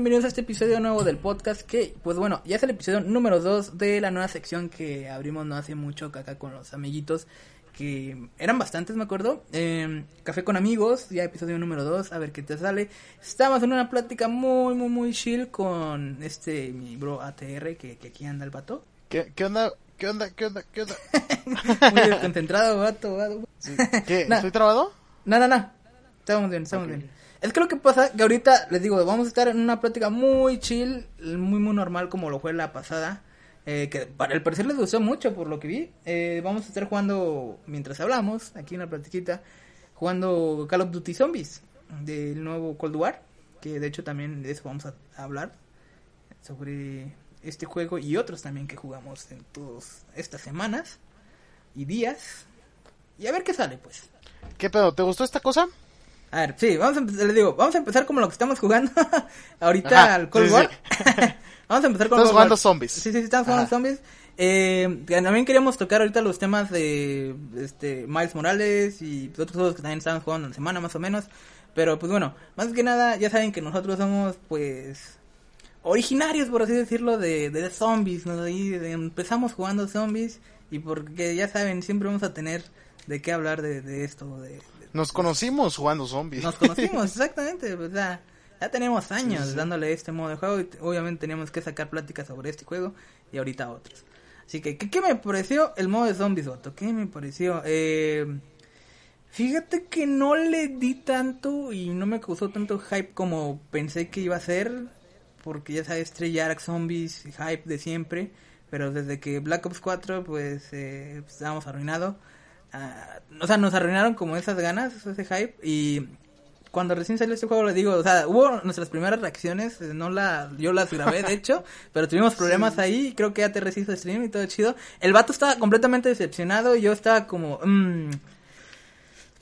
bienvenidos a este episodio nuevo del podcast que, pues bueno, ya es el episodio número 2 de la nueva sección que abrimos no hace mucho acá con los amiguitos, que eran bastantes, me acuerdo. Eh, Café con amigos, ya episodio número 2, a ver qué te sale. Estamos en una plática muy, muy, muy chill con este, mi bro ATR, que, que aquí anda el vato. ¿Qué, qué onda? ¿Qué onda? ¿Qué onda? ¿Qué onda? muy desconcentrado, vato, vato. ¿Qué? ¿Estoy trabado? No, no, no. Estamos bien, estamos okay. bien. Es que lo que pasa que ahorita les digo, vamos a estar en una plática muy chill, muy muy normal como lo fue la pasada. Eh, que para el parecer les gustó mucho por lo que vi. Eh, vamos a estar jugando, mientras hablamos, aquí en la platiquita, jugando Call of Duty Zombies del nuevo Cold War. Que de hecho también de eso vamos a hablar. Sobre este juego y otros también que jugamos en todas estas semanas y días. Y a ver qué sale pues. ¿Qué pedo? ¿Te gustó esta cosa? A ver, sí, vamos a empezar, les digo, vamos a empezar como lo que estamos jugando ahorita Ajá, al Cold sí, War. sí. vamos a empezar con Estamos jugando War. zombies. Sí, sí, sí, estamos jugando zombies. Eh, también queríamos tocar ahorita los temas de este Miles Morales y otros juegos que también estamos jugando en la semana más o menos. Pero pues bueno, más que nada ya saben que nosotros somos pues originarios por así decirlo de, de zombies, ¿no? Y empezamos jugando zombies y porque ya saben, siempre vamos a tener de qué hablar de, de esto, de- Nos conocimos jugando zombies. nos conocimos, exactamente, pues ya, ya tenemos años Sí, sí. dándole este modo de juego y obviamente teníamos que sacar pláticas sobre este juego y ahorita otros. Así que, ¿qué, qué me pareció el modo de zombies, Otto? ¿Qué me pareció? Eh, fíjate que no le di tanto y no me causó tanto hype como pensé que iba a ser, porque ya sabes, Treyarch Zombies, hype de siempre, pero desde que Black Ops 4, pues, eh, pues, estábamos arruinados. Ah, o sea, nos arruinaron como esas ganas, ese hype. Y cuando recién salió este juego, le digo, o sea, hubo nuestras primeras reacciones, eh, no la, yo las grabé de hecho, pero tuvimos problemas ahí, y creo que ya te hizo stream y todo chido. El vato estaba completamente decepcionado y yo estaba como, mm,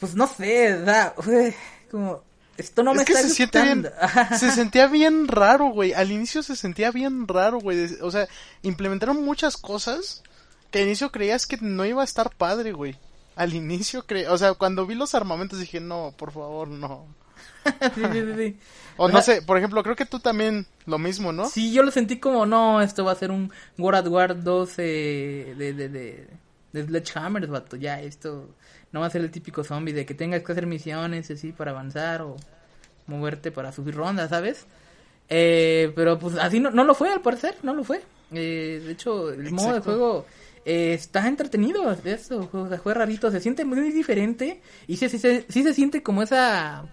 pues no sé, fue como, esto no me que está se siente bien, gustando. se sentía bien raro, güey. Al inicio se sentía bien raro, güey. O sea, implementaron muchas cosas que al inicio creías que no iba a estar padre, güey. Al inicio cre... o sea, cuando vi los armamentos dije, no, por favor, no. sí, sí, sí. O no sé, por ejemplo, creo que tú también lo mismo, ¿no? Sí, yo lo sentí como, no, esto va a ser un World at War 2 eh, de, de, de, de Sledgehammer, vato, ya, esto no va a ser el típico zombie de que tengas que hacer misiones así para avanzar o moverte para subir rondas, ¿sabes? Eh, pero pues así no, no lo fue, al parecer, no lo fue. Eh, de hecho, el modo de juego eh, está entretenido, esto, o sea, fue rarito, se siente muy diferente y sí, sí, sí, sí se siente como esa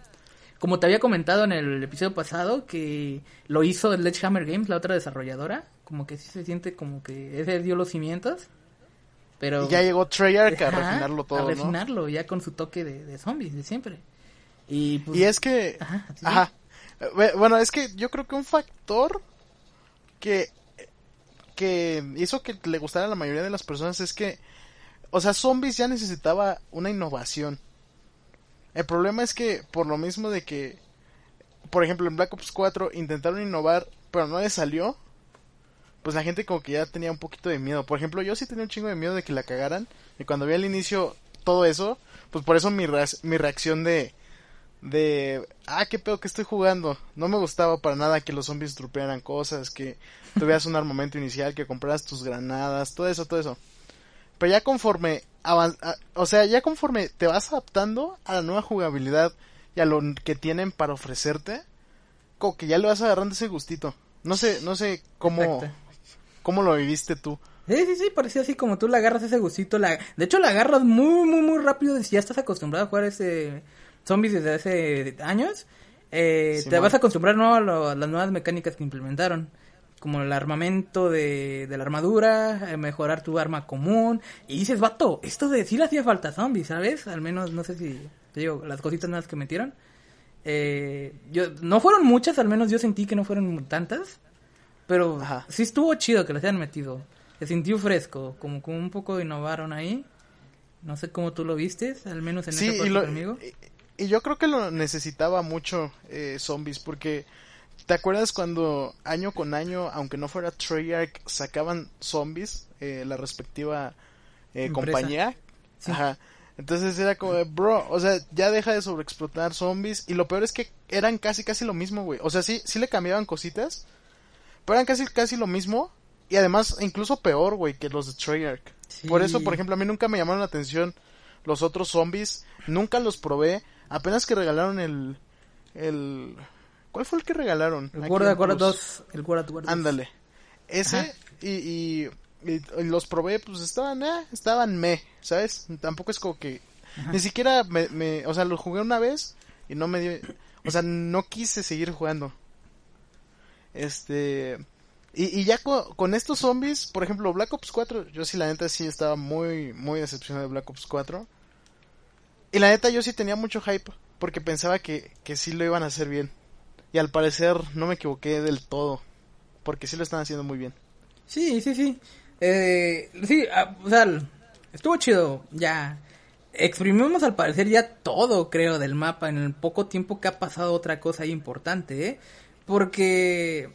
como te había comentado en el episodio pasado, que lo hizo Sledgehammer Games, la otra desarrolladora, como que sí se siente como que ese dio los cimientos, pero... Y ya llegó Treyarch a refinarlo todo, A ¿no? refinarlo, ya con su toque de, de zombies, de siempre. Y, pues, Y es que, Ajá, sí. ajá, bu- bueno, es que yo creo que un factor que, que hizo que le gustara a la mayoría de las personas es que, o sea, Zombies ya necesitaba una innovación. El problema es que, por lo mismo de que, por ejemplo, en Black Ops 4 intentaron innovar, pero no les salió, pues la gente como que ya tenía un poquito de miedo. Por ejemplo, yo sí tenía un chingo de miedo de que la cagaran, y cuando vi al inicio todo eso, pues por eso mi, reac- mi reacción de, de ah qué pedo que estoy jugando no me gustaba para nada que los zombies trupearan cosas que tuvieras un armamento inicial que compraras tus granadas todo eso todo eso pero ya conforme a- o sea ya conforme te vas adaptando a la nueva jugabilidad y a lo que tienen para ofrecerte como que ya le vas agarrando ese gustito no sé no sé cómo Exacto. cómo lo viviste tú Sí, sí, sí, parecía así como tú le agarras ese gustito. La... De hecho, la agarras muy, muy, muy rápido. Si ya estás acostumbrado a jugar ese zombies desde hace años, eh, te vas a acostumbrar ¿no? a, lo- a las nuevas mecánicas que implementaron. Como el armamento de, de la armadura, eh, mejorar tu arma común. Y dices, vato, esto de sí le hacía falta zombies, ¿sabes? Al menos, no sé si, te digo, las cositas nuevas que metieron. Eh, yo, no fueron muchas, al menos yo sentí que no fueron tantas. Pero Ajá. sí estuvo chido que las hayan metido. Se sintió fresco, como que un poco innovaron ahí. No sé cómo tú lo vistes, al menos en Sí, esa y, lo- conmigo. y- y yo creo que lo necesitaba mucho eh, Zombies, porque ¿te acuerdas cuando año con año, aunque no fuera Treyarch, sacaban Zombies, eh, la respectiva eh, compañía? Sí. Ajá. Entonces era como, bro, o sea, ya deja de sobreexplotar zombies. Y lo peor es que eran casi, casi lo mismo, güey. O sea, sí, sí le cambiaban cositas. Pero eran casi, casi lo mismo. Y además, incluso peor, güey, que los de Treyarch. Por eso, por ejemplo, a mí nunca me llamaron la atención los otros zombies. Nunca los probé. Apenas que regalaron el... el... ¿Cuál fue el que regalaron? El of Warcraft 2. El of Ándale. Ese y, y, y, los probé, pues estaban, eh, estaban me, ¿sabes? Tampoco es como que... Ni siquiera me, me... O sea, lo jugué una vez y no me dio... O sea, no quise seguir jugando. Este... Y, y ya con, estos zombies, por ejemplo, Black Ops 4, yo sí la neta sí estaba muy, muy decepcionado de Black Ops 4. Y la neta yo sí tenía mucho hype, porque pensaba que, que sí lo iban a hacer bien. Y al parecer no me equivoqué del todo, porque sí lo están haciendo muy bien. Sí, sí, sí. Eh, sí, ah, o sea, estuvo chido, ya. Exprimimos al parecer ya todo, creo, del mapa en el poco tiempo que ha pasado otra cosa importante, ¿eh? Porque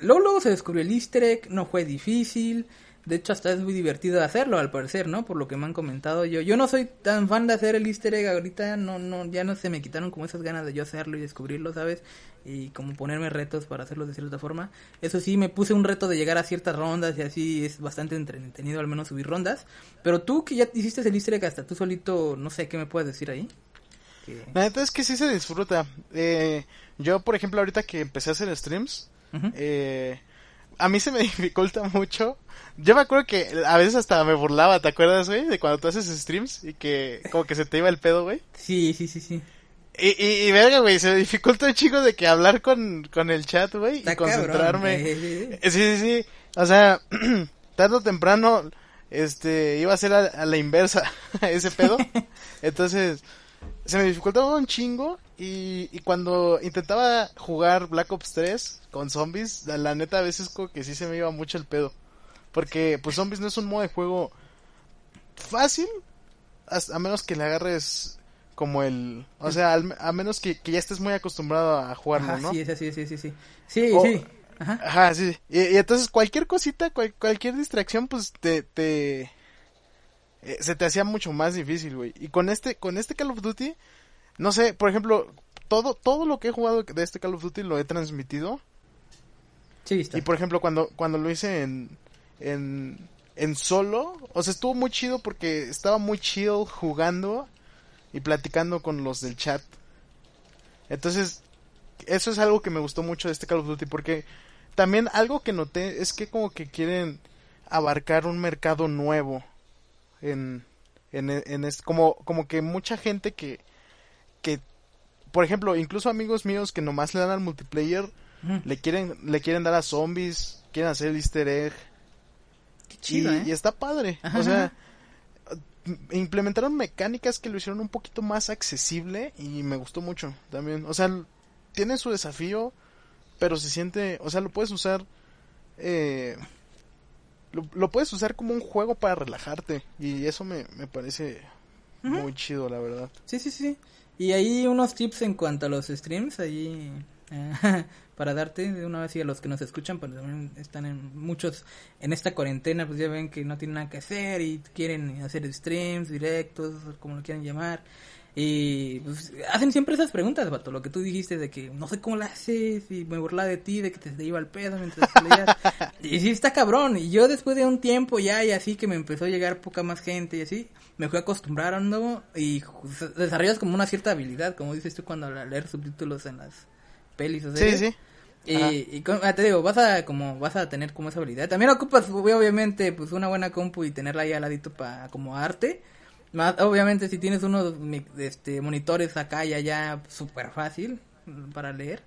Luego, luego se descubrió el easter egg, no fue difícil. De hecho, hasta es muy divertido hacerlo, al parecer, ¿no? Por lo que me han comentado yo. Yo no soy tan fan de hacer el easter egg ahorita, no, no, ya no se me quitaron como esas ganas de yo hacerlo y descubrirlo, ¿sabes? Y como ponerme retos para hacerlo de cierta forma. Eso sí, me puse un reto de llegar a ciertas rondas y así es bastante entretenido al menos subir rondas. Pero tú que ya hiciste el easter egg hasta tú solito, no sé, ¿qué me puedes decir ahí? La neta es que sí se disfruta. Eh, yo, por ejemplo, ahorita que empecé a hacer streams, eh, a mí se me dificulta mucho. Yo me acuerdo que a veces hasta me burlaba, ¿te acuerdas, güey? De cuando tú haces streams y que como que se te iba el pedo, güey. Sí, sí, sí, sí. Y, y, verga, güey, se me dificulta un chico de que hablar con, con el chat, güey, y concentrarme. Sí, sí, sí. O sea, tarde o temprano, este, iba a ser a la inversa ese pedo. Entonces, se me dificultaba un chingo y, y, cuando intentaba jugar Black Ops 3 con zombies, la, neta a veces como que sí se me iba mucho el pedo. Porque pues zombies no es un modo de juego fácil, a, menos que le agarres como el... O sea, a menos que, ya estés muy acostumbrado a jugarlo, ¿no? Sí, sí, sí, sí, sí. Sí, sí. Ajá. sí. Y, entonces cualquier cosita, cualquier distracción, pues te... te eh, se te hacía mucho más difícil, güey. Y con este, con este Call of Duty no sé, por ejemplo, todo, todo lo que he jugado de este Call of Duty lo he transmitido. Sí, está. Y por ejemplo, cuando, cuando lo hice en, en, en solo, o sea, estuvo muy chido porque estaba muy chill jugando y platicando con los del chat. Entonces, eso es algo que me gustó mucho de este Call of Duty porque también algo que noté es que como que quieren abarcar un mercado nuevo en, en, en como, como que mucha gente que, que, por ejemplo, incluso amigos míos que nomás le dan al multiplayer, le quieren, le quieren dar a zombies, quieren hacer el easter egg. y, ¿eh? y, está padre. O sea, implementaron mecánicas que lo hicieron un poquito más accesible y me gustó mucho también. O sea, tiene su desafío, pero se siente, o sea, lo puedes usar, eh, lo, puedes usar como un juego para relajarte y eso me, me parece muy chido, la verdad. Sí, sí, sí. Y ahí unos tips en cuanto a los streams, ahí eh, para darte de una vez y a los que nos escuchan, pues también están en muchos en esta cuarentena, pues ya ven que no tienen nada que hacer y quieren hacer streams, directos, como lo quieran llamar. Y pues hacen siempre esas preguntas, vato, lo que tú dijiste de que no sé cómo lo haces y me burla de ti, de que te, iba al pedo mientras leías. y sí está cabrón, y yo después de un tiempo ya y así que me empezó a llegar poca más gente y así, me fui acostumbrando y desarrollas como una cierta habilidad, como dices tú cuando leer subtítulos en las pelis o Sí, sí. Y, ah, te digo, vas a como vas a tener como esa habilidad. También ocupas obviamente pues una buena compu y tenerla ahí al ladito para acomodarte. Más, obviamente si tienes unos este, monitores acá y allá súper fácil para leer.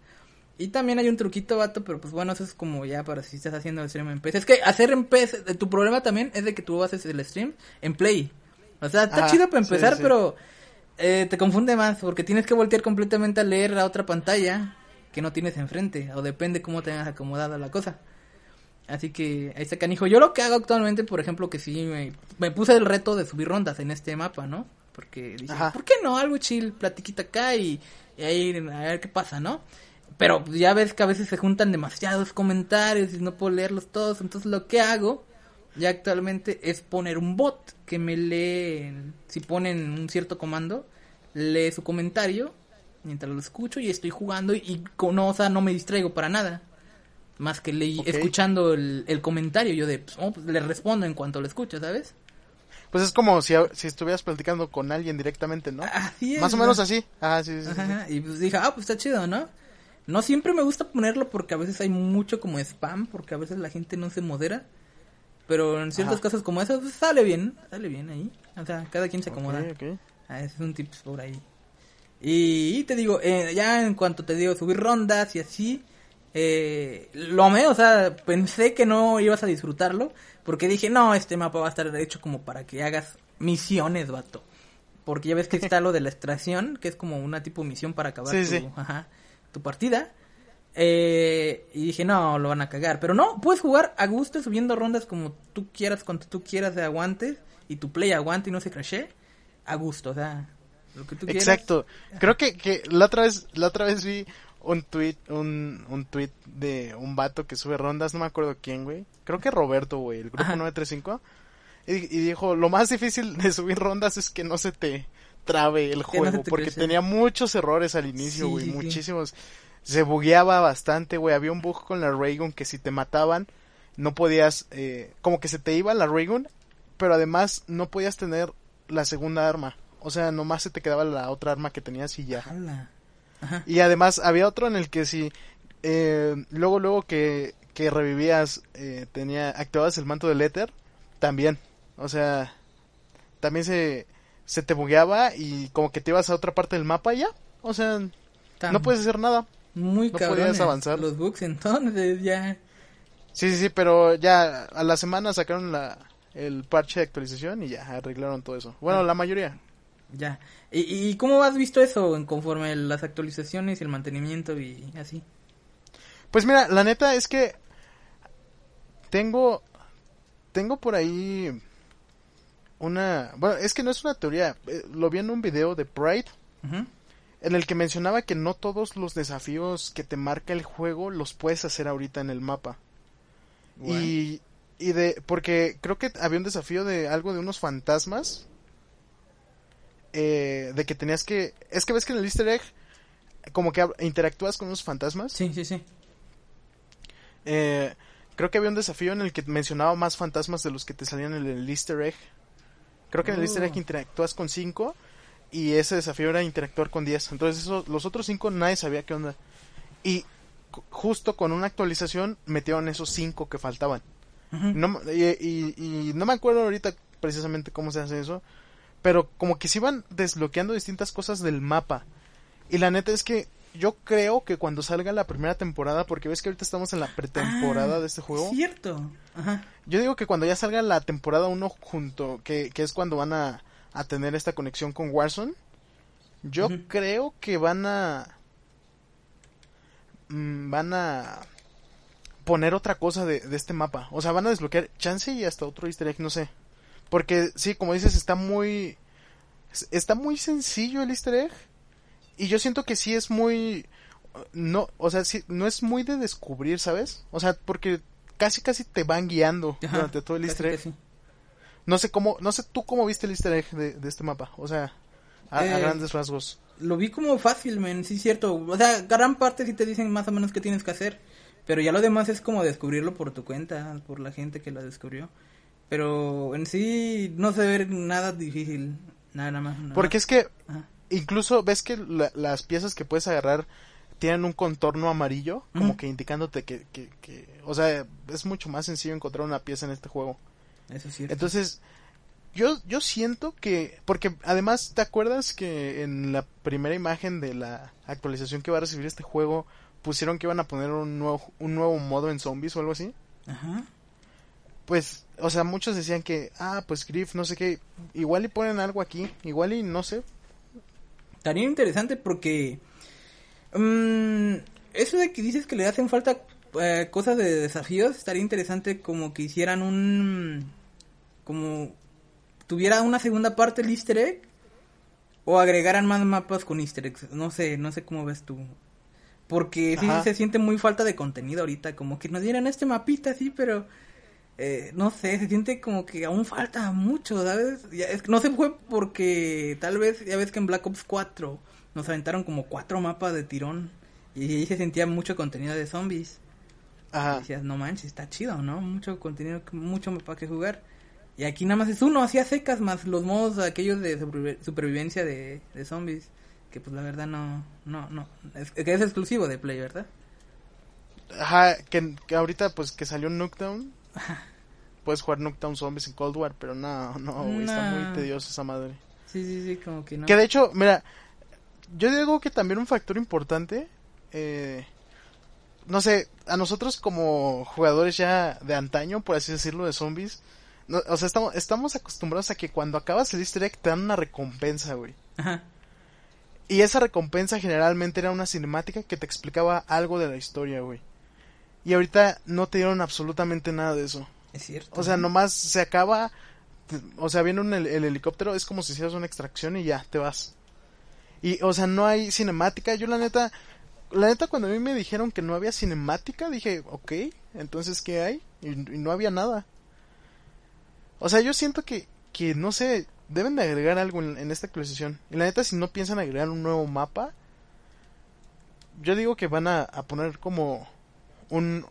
Y también hay un truquito, vato, pero pues bueno, eso es como ya para si estás haciendo el stream en PC. Es que hacer en PC, tu problema también es de que tú haces el stream en Play. O sea, está chido para empezar, pero eh, te confunde más porque tienes que voltear completamente a leer la otra pantalla que no tienes enfrente. O depende cómo tengas acomodada la cosa. Así que ahí está canijo. Yo lo que hago actualmente, por ejemplo, que sí me, puse el reto de subir rondas en este mapa, ¿no? Porque dije, ¿por qué no? Algo chill, platiquita acá y, y ahí a ver qué pasa, ¿no? Pero ya ves que a veces se juntan demasiados comentarios y no puedo leerlos todos. Entonces lo que hago ya actualmente es poner un bot que me lee, si ponen un cierto comando, lee su comentario mientras lo escucho y estoy jugando y, con, no, o sea, no me distraigo para nada. Más que le, escuchando el, el comentario, yo de, pues, oh, pues, le respondo en cuanto lo escucho, ¿sabes? Pues es como si, si estuvieras platicando con alguien directamente, ¿no? Así es. Más o ¿no? menos así. Ah, sí, sí. Ajá, Y pues dije, ah, pues está chido, ¿no? No siempre me gusta ponerlo porque a veces hay mucho como spam, porque a veces la gente no se modera. Pero en ciertos Ajá. casos como esos, pues sale bien, sale bien ahí. O sea, cada quien se acomoda. Ok, ok. Ah, ese es un tips por ahí. Y, y te digo, eh, ya en cuanto te digo, subir rondas y así, eh, lo amé, o sea, pensé que no ibas a disfrutarlo, porque dije, no, este mapa va a estar hecho como para que hagas misiones, vato. Porque ya ves que está lo de la extracción, que es como una tipo misión para acabar Sí, tu, sí. ajá, tu partida. Eh, y dije, no, lo van a cagar. Pero no, puedes jugar a gusto subiendo rondas como tú quieras, cuando tú quieras de aguantes, y tu play aguante y no se crashe, a gusto, o sea, lo que tú quieras. Exacto. Creo que, que la otra vez, la otra vez vi un tweet, un, un tweet de un vato que sube rondas, no me acuerdo quién, güey. Creo que Roberto, güey, el grupo Ajá. 935. Y, y dijo, lo más difícil de subir rondas es que no se te trabe el juego, te porque crece. tenía muchos errores al inicio, Sí, güey, sí, muchísimos. Se bugueaba bastante, güey, había un bug con la Raygun que si te mataban, no podías, eh, como que se te iba la Raygun, pero además no podías tener la segunda arma. O sea, nomás se te quedaba la otra arma que tenías y ya. Ajá. Y además había otro en el que si eh, luego luego que, que revivías eh, tenía activabas el manto del éter también. O sea, también se se te bugueaba y como que te ibas a otra parte del mapa ya. O sea, no puedes hacer nada. muy no cabrones podías avanzar. Los bugs entonces ya. Sí, sí, sí, pero ya a la semana sacaron la el parche de actualización y ya arreglaron todo eso. Bueno, Ah. la mayoría. Ya. ¿Y, ¿Y cómo has visto eso en conforme las actualizaciones y el mantenimiento y así? Pues mira, la neta es que tengo tengo por ahí una, bueno, es que no es una teoría, eh, lo vi en un video de Pride en el que mencionaba que no todos los desafíos que te marca el juego los puedes hacer ahorita en el mapa. Y y de porque creo que había un desafío de algo de unos fantasmas eh, de que tenías que es que ves que en el Easter egg como que interactúas con unos fantasmas Sí, sí, sí. Eh, creo que había un desafío en el que mencionaba más fantasmas de los que te salían en el Easter egg. Creo que en el Easter egg Oh. interactúas con 5 y ese desafío era interactuar con 10. Entonces eso- los otros 5 nadie sabía qué onda. Y justo con una actualización metieron esos 5 que faltaban. Ujú. No, me- y, y- y no me acuerdo ahorita precisamente cómo se hace eso. Pero como que se iban desbloqueando distintas cosas del mapa. Y la neta es que yo creo que cuando salga la primera temporada, porque ves que ahorita estamos en la pretemporada Ah, de este juego. Cierto. Ajá. Yo digo que cuando ya salga la temporada 1 junto, que, que es cuando van a, a tener esta conexión con Warzone, yo creo que van a... mm, van a poner otra cosa de, de este mapa. O sea, van a desbloquear chance y hasta otro easter egg, no sé. Porque sí, como dices, está muy... Está muy sencillo el easter egg. Y yo siento que sí es muy... No, o sea, sí, no es muy de descubrir, ¿sabes? O sea, porque casi casi te van guiando Ajá, durante todo el easter egg. No sé cómo, no sé tú cómo viste el easter egg de, de este mapa. O sea, a, a Eh, grandes rasgos. Lo vi como fácil, men, sí, cierto. O sea, gran parte sí te dicen más o menos qué tienes que hacer. Pero ya lo demás es como descubrirlo por tu cuenta, por la gente que la descubrió. Pero en sí no se ve nada difícil. Nada, más. nada Porque más. es que Ajá. incluso ves que la- las piezas que puedes agarrar tienen un contorno amarillo, como que indicándote que, que, que, o sea, es mucho más sencillo encontrar una pieza en este juego. Eso es cierto. Entonces, yo, yo siento que, porque además, ¿te acuerdas que en la primera imagen de la actualización que va a recibir este juego pusieron que iban a poner un nuevo, un nuevo modo en zombies o algo así? Ajá. Pues, o sea, muchos decían que, ah, pues Griff, no sé qué, igual y ponen algo aquí, igual y no sé. Estaría interesante porque mm, eso de que dices que le hacen falta eh, cosas de desafíos, estaría interesante como que hicieran un como tuviera una segunda parte el easter egg o agregaran más mapas con easter eggs, no sé, no sé cómo ves tú. Porque sí Ajá. se siente muy falta de contenido ahorita, como que nos dieran este mapita así, pero eh, no sé, se siente como que aún falta mucho, ¿sabes? Ya, es, no se fue porque tal vez, ya ves que en Black Ops 4 nos aventaron como cuatro mapas de tirón y ahí se sentía mucho contenido de zombies. Ajá. Y decías, no manches, está chido, ¿no? Mucho contenido, mucho mapa que jugar. Y aquí nada más es uno, hacía secas más los modos aquellos de supervi- supervivencia de, de zombies. Que pues la verdad no, no, no. Es, que es exclusivo de Play, ¿verdad? Ajá, que, que ahorita pues que salió Nuketown. Puedes jugar Nuketown Zombies en Cold War, pero no, no, güey, está muy tedioso esa madre. Sí, sí, sí, como que no. Que de hecho, mira, yo digo que también un factor importante, eh, no sé, a nosotros como jugadores ya de antaño, por así decirlo, de zombies, no- o sea, estamos, estamos acostumbrados a que cuando acabas el easter egg te dan una recompensa, güey. Ajá. Y esa recompensa generalmente era una cinemática que te explicaba algo de la historia, güey. Y ahorita no te dieron absolutamente nada de eso. Es cierto. O sea, ¿no? nomás se acaba. O sea, viene un, el, helicóptero, es como si hicieras una extracción y ya, te vas. Y, o sea, no hay cinemática. Yo, la neta. La neta, cuando a mí me dijeron que no había cinemática, dije, ok, entonces, ¿qué hay? Y, no había nada. O sea, yo siento que, que no sé, deben de agregar algo en, esta actualización. Y la neta, si no piensan agregar un nuevo mapa, yo digo que van a poner como un,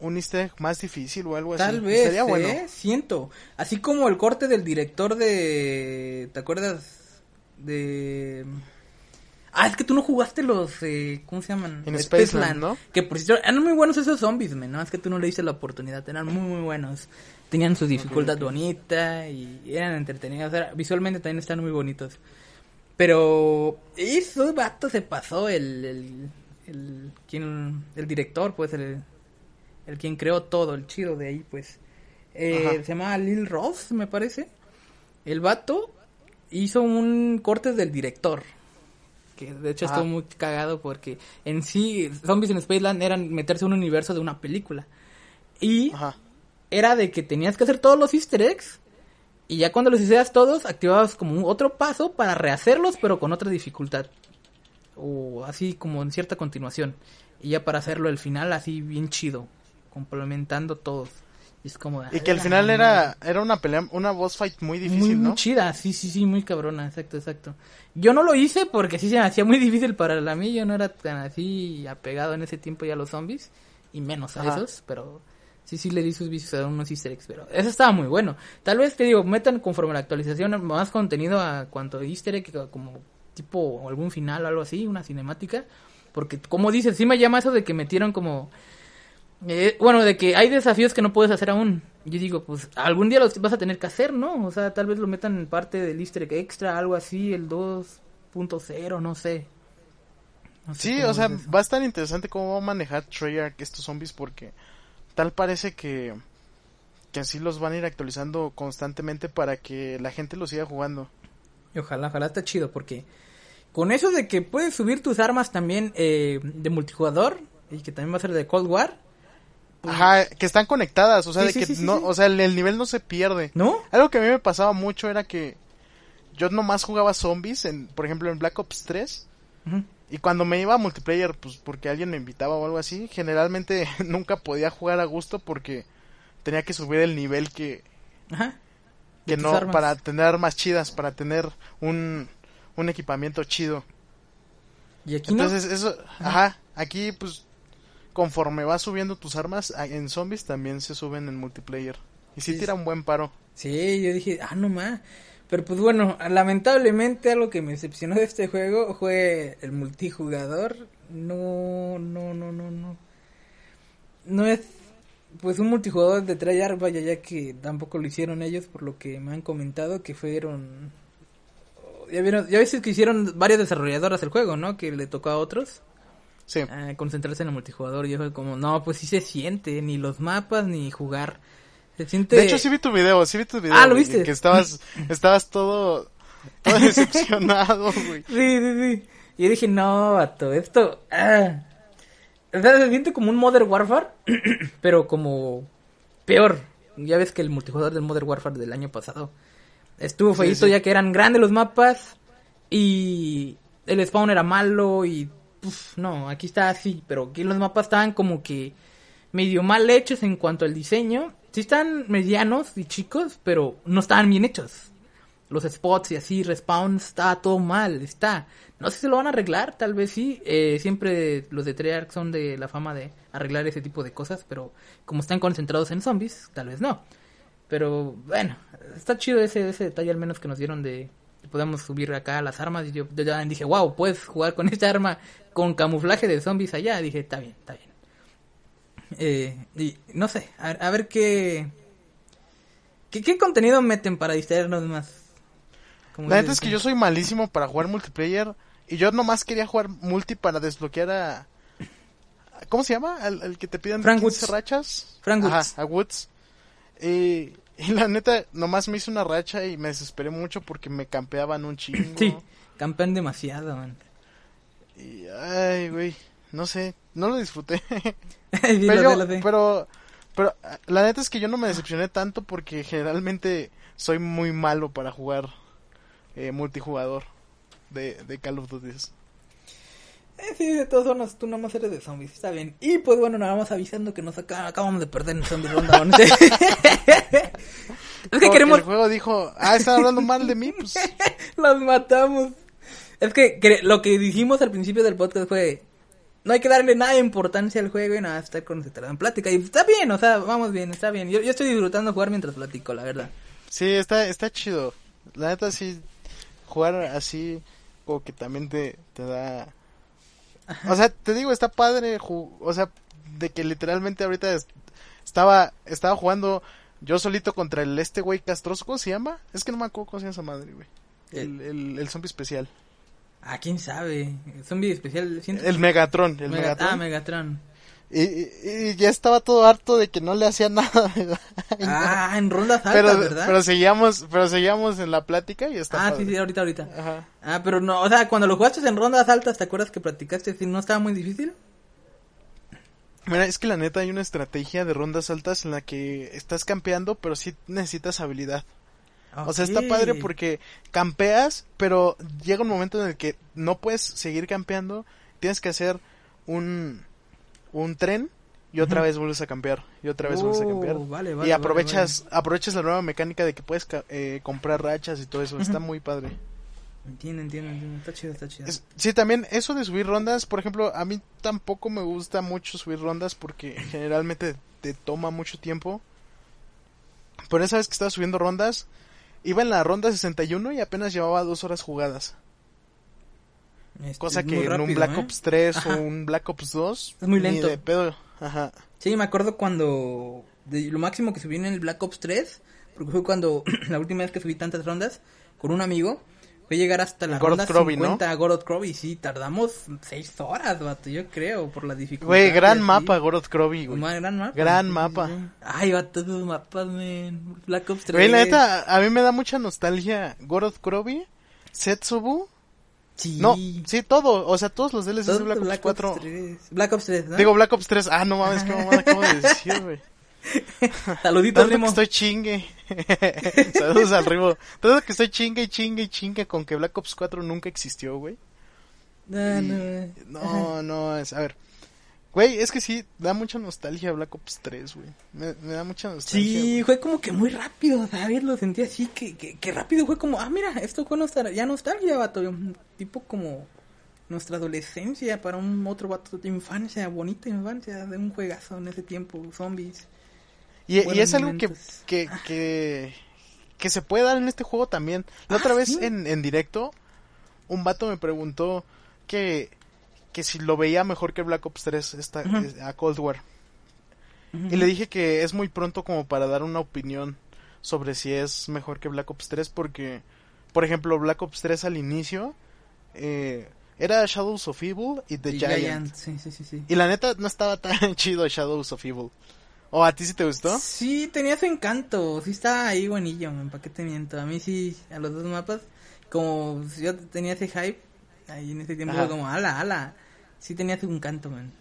un easter egg más difícil o algo así. Tal vez, bueno. ¿eh? Siento. Así como el corte del director de... ¿Te acuerdas? De... Ah, es que tú no jugaste los... Eh, ¿Cómo se llaman? En Spaceland, ¿no? Que por cierto, eran muy buenos esos zombies, man, ¿no? Es que tú no le diste la oportunidad. Eran muy, muy buenos. Tenían su dificultad ok. bonita y eran entretenidos. Era- visualmente también están muy bonitos. Pero eso, vato, se pasó el... el, el, quien, el director, pues, el, el quien creó todo, el chido de ahí, pues. Eh, se llama Lil Ross, me parece. El vato hizo un corte del director. Que de hecho Ajá. estuvo muy cagado porque en sí, Zombies en Spaceland eran meterse en un universo de una película. Y Ajá. era de que tenías que hacer todos los easter eggs. Y ya cuando los hicieras todos, activabas como un otro paso para rehacerlos, pero con otra dificultad. O así como en cierta continuación. Y ya para hacerlo el final así bien chido. Complementando todos. Y es como... Y que al "Ah, final era, era una pelea, una boss fight muy muy, difícil, muy ¿no? chida, sí, sí, sí, muy cabrona, exacto, exacto. Yo no lo hice porque sí se me hacía muy difícil para la mí, yo no era tan así apegado en ese tiempo ya a los zombies, y menos a Ajá. esos, pero sí, sí le di sus vicios a unos easter eggs, pero eso estaba muy bueno. Tal vez, te digo, metan conforme a la actualización más contenido a cuanto easter egg, como tipo algún final o algo así, una cinemática, porque como dices, sí me llama eso de que metieron como... Eh, bueno, de que hay desafíos que no puedes hacer aún. Yo digo, pues algún día los vas a tener que hacer, ¿no? O sea, tal vez lo metan en parte del easter egg extra, algo así, el 2.0, no sé. No sé Sí, o sea, es va a estar interesante cómo va a manejar Treyarch estos zombies porque tal parece que que así los van a ir actualizando constantemente para que la gente los siga jugando. Y ojalá, ojalá está chido, porque con eso de que puedes subir tus armas también eh, de multijugador, y que también va a ser de Cold War, Ajá, que están conectadas, o sea, Pues Sí, de sí, que sí, no, o sea, el, el nivel no se pierde. ¿no? Algo que a mí me pasaba mucho era que yo nomás jugaba zombies, en, por ejemplo, en Black Ops 3. Ujú. Y cuando me iba a multiplayer, pues porque alguien me invitaba o algo así, generalmente nunca podía jugar a gusto porque tenía que subir el nivel que, Ajá. Que no, armas. para tener armas chidas, para tener un, un equipamiento chido. Y aquí no. Entonces eso, ajá, aquí pues conforme vas subiendo tus armas en zombies también se suben en multiplayer. Y sí Sí, tira un buen paro. Sí, yo dije, ah, no más. Pero pues bueno, lamentablemente algo que me decepcionó de este juego fue el multijugador. No, no, no, no, no. No es pues un multijugador de Treyarch, vaya, ya que tampoco lo hicieron ellos por lo que me han comentado que fueron ya vieron, ya ves que hicieron varias desarrolladoras el juego, ¿no? Que le tocó a otros Sí. concentrarse en el multijugador y yo fue como, no, pues sí se siente, ni los mapas ni jugar. Se siente De hecho sí vi tu video, sí vi tu video. Ah, ¿lo viste? Que estabas, estabas todo, todo decepcionado, güey. Sí, sí, sí. Y yo dije, no, vato, esto... Ah. O sea, se siente como un Modern Warfare, pero como peor. Ya ves que el multijugador del Modern Warfare del año pasado estuvo Sí, feíto sí. ya que eran grandes los mapas y el spawn era malo y... no, aquí está así, pero aquí los mapas estaban como que medio mal hechos en cuanto al diseño sí están medianos y chicos, pero no estaban bien hechos. Los spots y así, respawn, está todo mal, está. No sé si se lo van a arreglar, tal vez sí. Eh, siempre los de Treyarch son de la fama de arreglar ese tipo de cosas, pero como están concentrados en zombies, tal vez no. Pero bueno, está chido ese, ese detalle al menos que nos dieron de podemos subir acá las armas. Y yo, yo ya dije, wow, puedes jugar con esta arma con camuflaje de zombies allá. Dije, está bien, está bien. Eh, y no sé, a, a ver qué, qué. ¿Qué contenido meten para distraernos más? Como La neta es que yo soy malísimo para jugar multiplayer. Y yo nomás quería jugar multi para desbloquear a. ¿Cómo se llama? Al, al que te piden Frank 15 Woods. rachas. Frank Ajá, Woods. a Woods. Y, y la neta, nomás me hice una racha y me desesperé mucho porque me campeaban un chingo. Sí, campean demasiado, man. Y, ay, güey, no sé, no lo disfruté. Sí, lo pero, sé, yo- lo sé. pero, pero, la neta es que yo no me decepcioné tanto porque generalmente soy muy malo para jugar eh, multijugador de, de Call of Duty. Eh, sí, de todos modos, tú nomás eres de zombies, está bien. Y pues bueno, nos vamos avisando que nos acá- acabamos de perder en zombie ronda. es que Como queremos, el juego dijo, ah, están hablando mal de mí, pues. los matamos. Es que cre- lo que dijimos al principio del podcast fue, no hay que darle nada de importancia al juego y nada, estar concentrado en plática. Y está bien, o sea, vamos bien, está bien. Yo, yo estoy disfrutando jugar mientras platico, la verdad. Sí, está, está chido. La neta sí, jugar así, como que también te, te da... O sea, te digo, está padre, o sea, de que literalmente ahorita es- estaba, estaba jugando yo solito contra el este güey castroso, ¿cómo se llama? Es que no me acuerdo cómo se llama esa madre, güey. El, el, el zombie especial. Ah, quién sabe. Zombie especial. siento- El Megatron, el Mega- Megatron. Ah, Megatron. Y, y- y ya estaba todo harto de que no le hacía nada. Ah, en rondas altas, pero, ¿verdad? pero seguíamos, pero seguíamos en la plática y está ah, padre. sí, sí, ahorita, ahorita. Ajá. Ah, pero no, o sea, cuando lo jugaste en rondas altas, ¿te acuerdas que practicaste si no estaba muy difícil? Mira, es que la neta hay una estrategia de rondas altas en la que estás campeando, pero sí necesitas habilidad. O sea, está padre porque campeas, pero llega un momento en el que no puedes seguir campeando, tienes que hacer un, un tren y otra vez vuelves a campear y otra vez vuelves a Oh, campear. vale, y aprovechas vale, aprovechas la nueva mecánica de que puedes eh, comprar rachas y todo eso, está muy padre. Entiendo, entiendo, entiendo. Está chido, está chido. Es- sí, también eso de subir rondas, por ejemplo, a mí tampoco me gusta mucho subir rondas porque generalmente te toma mucho tiempo. Pero esa vez que estaba subiendo rondas, iba en la ronda 61 y apenas llevaba dos horas jugadas. Este, Cosa que muy en un rápido, Black ¿eh? Ops 3 Ajá. o un Black Ops 2. Es muy ni lento. de pedo. Ajá. Sí, me acuerdo cuando... De lo máximo que subí en el Black Ops 3, porque fue cuando la última vez que subí tantas rondas con un amigo, fue llegar hasta la Goroth ronda ¿no? 50 a Goroth Krovi, sí, tardamos seis horas, vato, yo creo, por la dificultad. Güey, gran mapa, Goroth Krovi, güey. Gran mapa. Gran mapa. Ay, vato, esos mapas, man. Black Ops 3. Güey, la neta, a mí me da mucha nostalgia Goroth Krovi, Setsubu. Sí. No, sí, todo. O sea, todos los DLCs Todos de Black, de Ops 4. 3. Black Ops 3, ¿no? Digo Black Ops 3. Ah, no mames, qué mamada acabo de decir, güey. Saluditos, Tanto que Rimo. estoy chingue. Saludos al Ribo. Tanto que estoy chingue y chingue y chingue con que Black Ops 4 nunca existió, güey. No, no. No, no, es, a ver. Güey, es que sí, da mucha nostalgia Black Ops 3, güey. Me, me da mucha nostalgia. Sí, fue como que muy rápido, ¿sabes? Lo sentí así, que, que, que rápido fue como, ah, mira, esto fue nostal ya nostalgia, vato. Tipo como nuestra adolescencia para un otro vato de infancia, bonita infancia, de un juegazo en ese tiempo, zombies. Y, es algo que, que, que, que se puede dar en este juego también. La Ah, otra vez sí. en, en directo, un vato me preguntó que, que si lo veía mejor que Black Ops 3 esta, a Cold War. Y le dije que es muy pronto como para dar una opinión sobre si es mejor que Black Ops 3 porque, por ejemplo, Black Ops 3 al inicio eh, era Shadows of Evil y The Y Giant. Sí, sí, sí, sí. Y la neta no estaba tan chido Shadows of Evil. ¿O a ti sí te gustó? Sí, tenía su encanto, sí estaba ahí buenillo, man, ¿para qué te miento? A mí sí, a los dos mapas, como yo tenía ese hype, ahí en ese tiempo Ajá. fue como, ala, ala, sí tenía su encanto, man.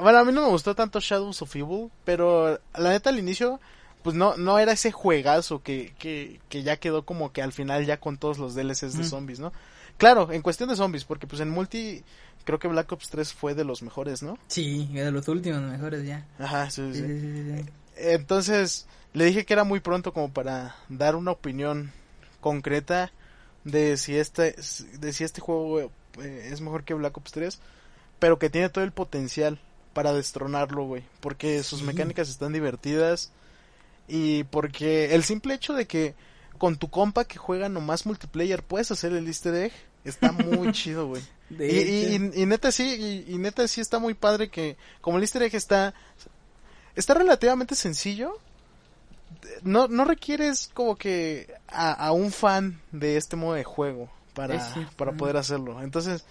Bueno, a mí no me gustó tanto Shadows of Evil, pero la neta al inicio, pues no, no era ese juegazo que, que, que ya quedó como que al final ya con todos los DLCs de Mm. zombies, ¿no? Claro, en cuestión de zombies, porque pues en multi creo que Black Ops 3 fue de los mejores, ¿no? Sí, de los últimos mejores ya. Ajá, Sí, sí. sí, sí, sí. Entonces, le dije que era muy pronto como para dar una opinión concreta de si este, de si este juego eh, es mejor que Black Ops 3, pero que tiene todo el potencial para destronarlo, güey, porque sus mecánicas están divertidas y porque el simple hecho de que con tu compa que juega nomás multiplayer puedes hacer el easter egg, está muy chido, güey. Y, y, neta sí, y, neta sí está muy padre que como el easter egg está está relativamente sencillo, no, no requieres como que a, un fan de este modo de juego para, para poder hacerlo. Entonces,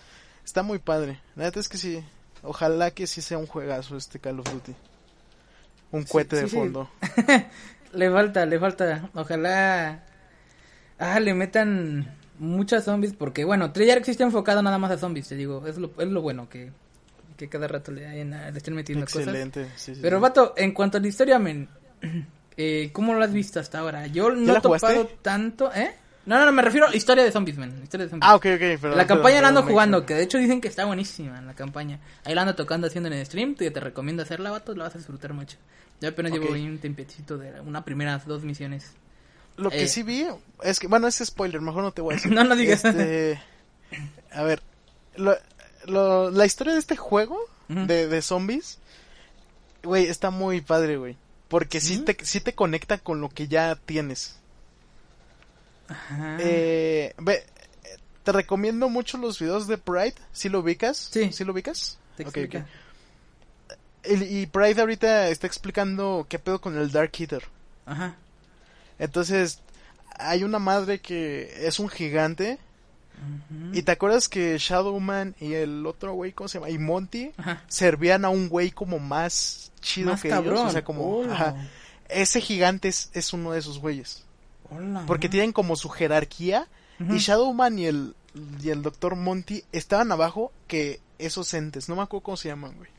está muy padre. La neta es que sí, ojalá que sí sea un juegazo este Call of Duty. Un cohete de fondo. le falta, le falta. Ojalá. Ah, le metan muchas zombies porque, bueno, Treyarch existe enfocado nada más a zombies, te digo. Es lo, es lo bueno que, que cada rato le, le estén metiendo Excelente, cosas. Pero, vato, en cuanto a la historia, men, eh, ¿cómo lo has visto hasta ahora? Yo no he topado tanto, ¿eh? No, no, no, me refiero a historia de zombies, man. Historia de zombies. Ah, ok, ok. la campaña la ando jugando, que de hecho dicen que está buenísima la campaña. Ahí la ando tocando haciendo en el stream, te, te recomiendo hacerla, vato, la vas a disfrutar mucho. Yo apenas llevo un tempecito de una primera dos misiones. Lo que eh. sí vi es que, bueno, es spoiler, mejor no te voy a decir. no, no digas. Este, a ver, lo, la historia de este juego de, de zombies, güey, está muy padre, güey. Porque ¿Sí? te, sí te conecta con lo que ya tienes. Eh, ve, te recomiendo mucho los videos de Pride. ¿Sí lo ubicas? Sí. ¿Sí lo ubicas? Te explica. Y, Pride ahorita está explicando qué pedo con el Dark Eater. Ajá. Entonces, hay una madre que es un gigante. Y te acuerdas que Shadowman y el otro güey, ¿cómo se llama? Y Monty servían a un güey como más chido que ellos. O sea, como. Ese gigante es, es, uno de esos güeyes. Porque tienen como su jerarquía. Y Shadowman y el, y el Doctor Monty estaban abajo que esos entes. No me acuerdo cómo se llaman, güey.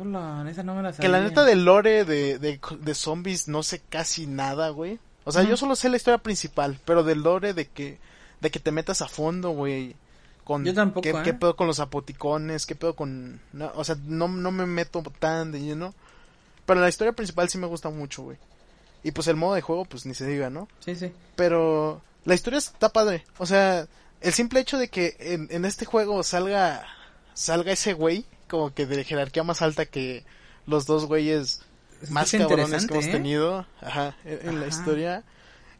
Hola, esa no me la Que la neta del lore de, de, zombies no sé casi nada, güey. O sea, yo solo sé la historia principal, pero del lore de que, de que te metas a fondo, güey. Con yo tampoco, qué, ¿eh? qué pedo con los apoticones, qué pedo con... o sea, no, no me meto tan de lleno. Pero la historia principal sí me gusta mucho, güey. Y pues el modo de juego, pues ni se diga, ¿no? Sí, sí. Pero la historia está padre. O sea, el simple hecho de que en, en este juego salga salga ese güey, como que de jerarquía más alta que los dos güeyes más cabrones que hemos ¿eh? tenido ajá, en, la historia,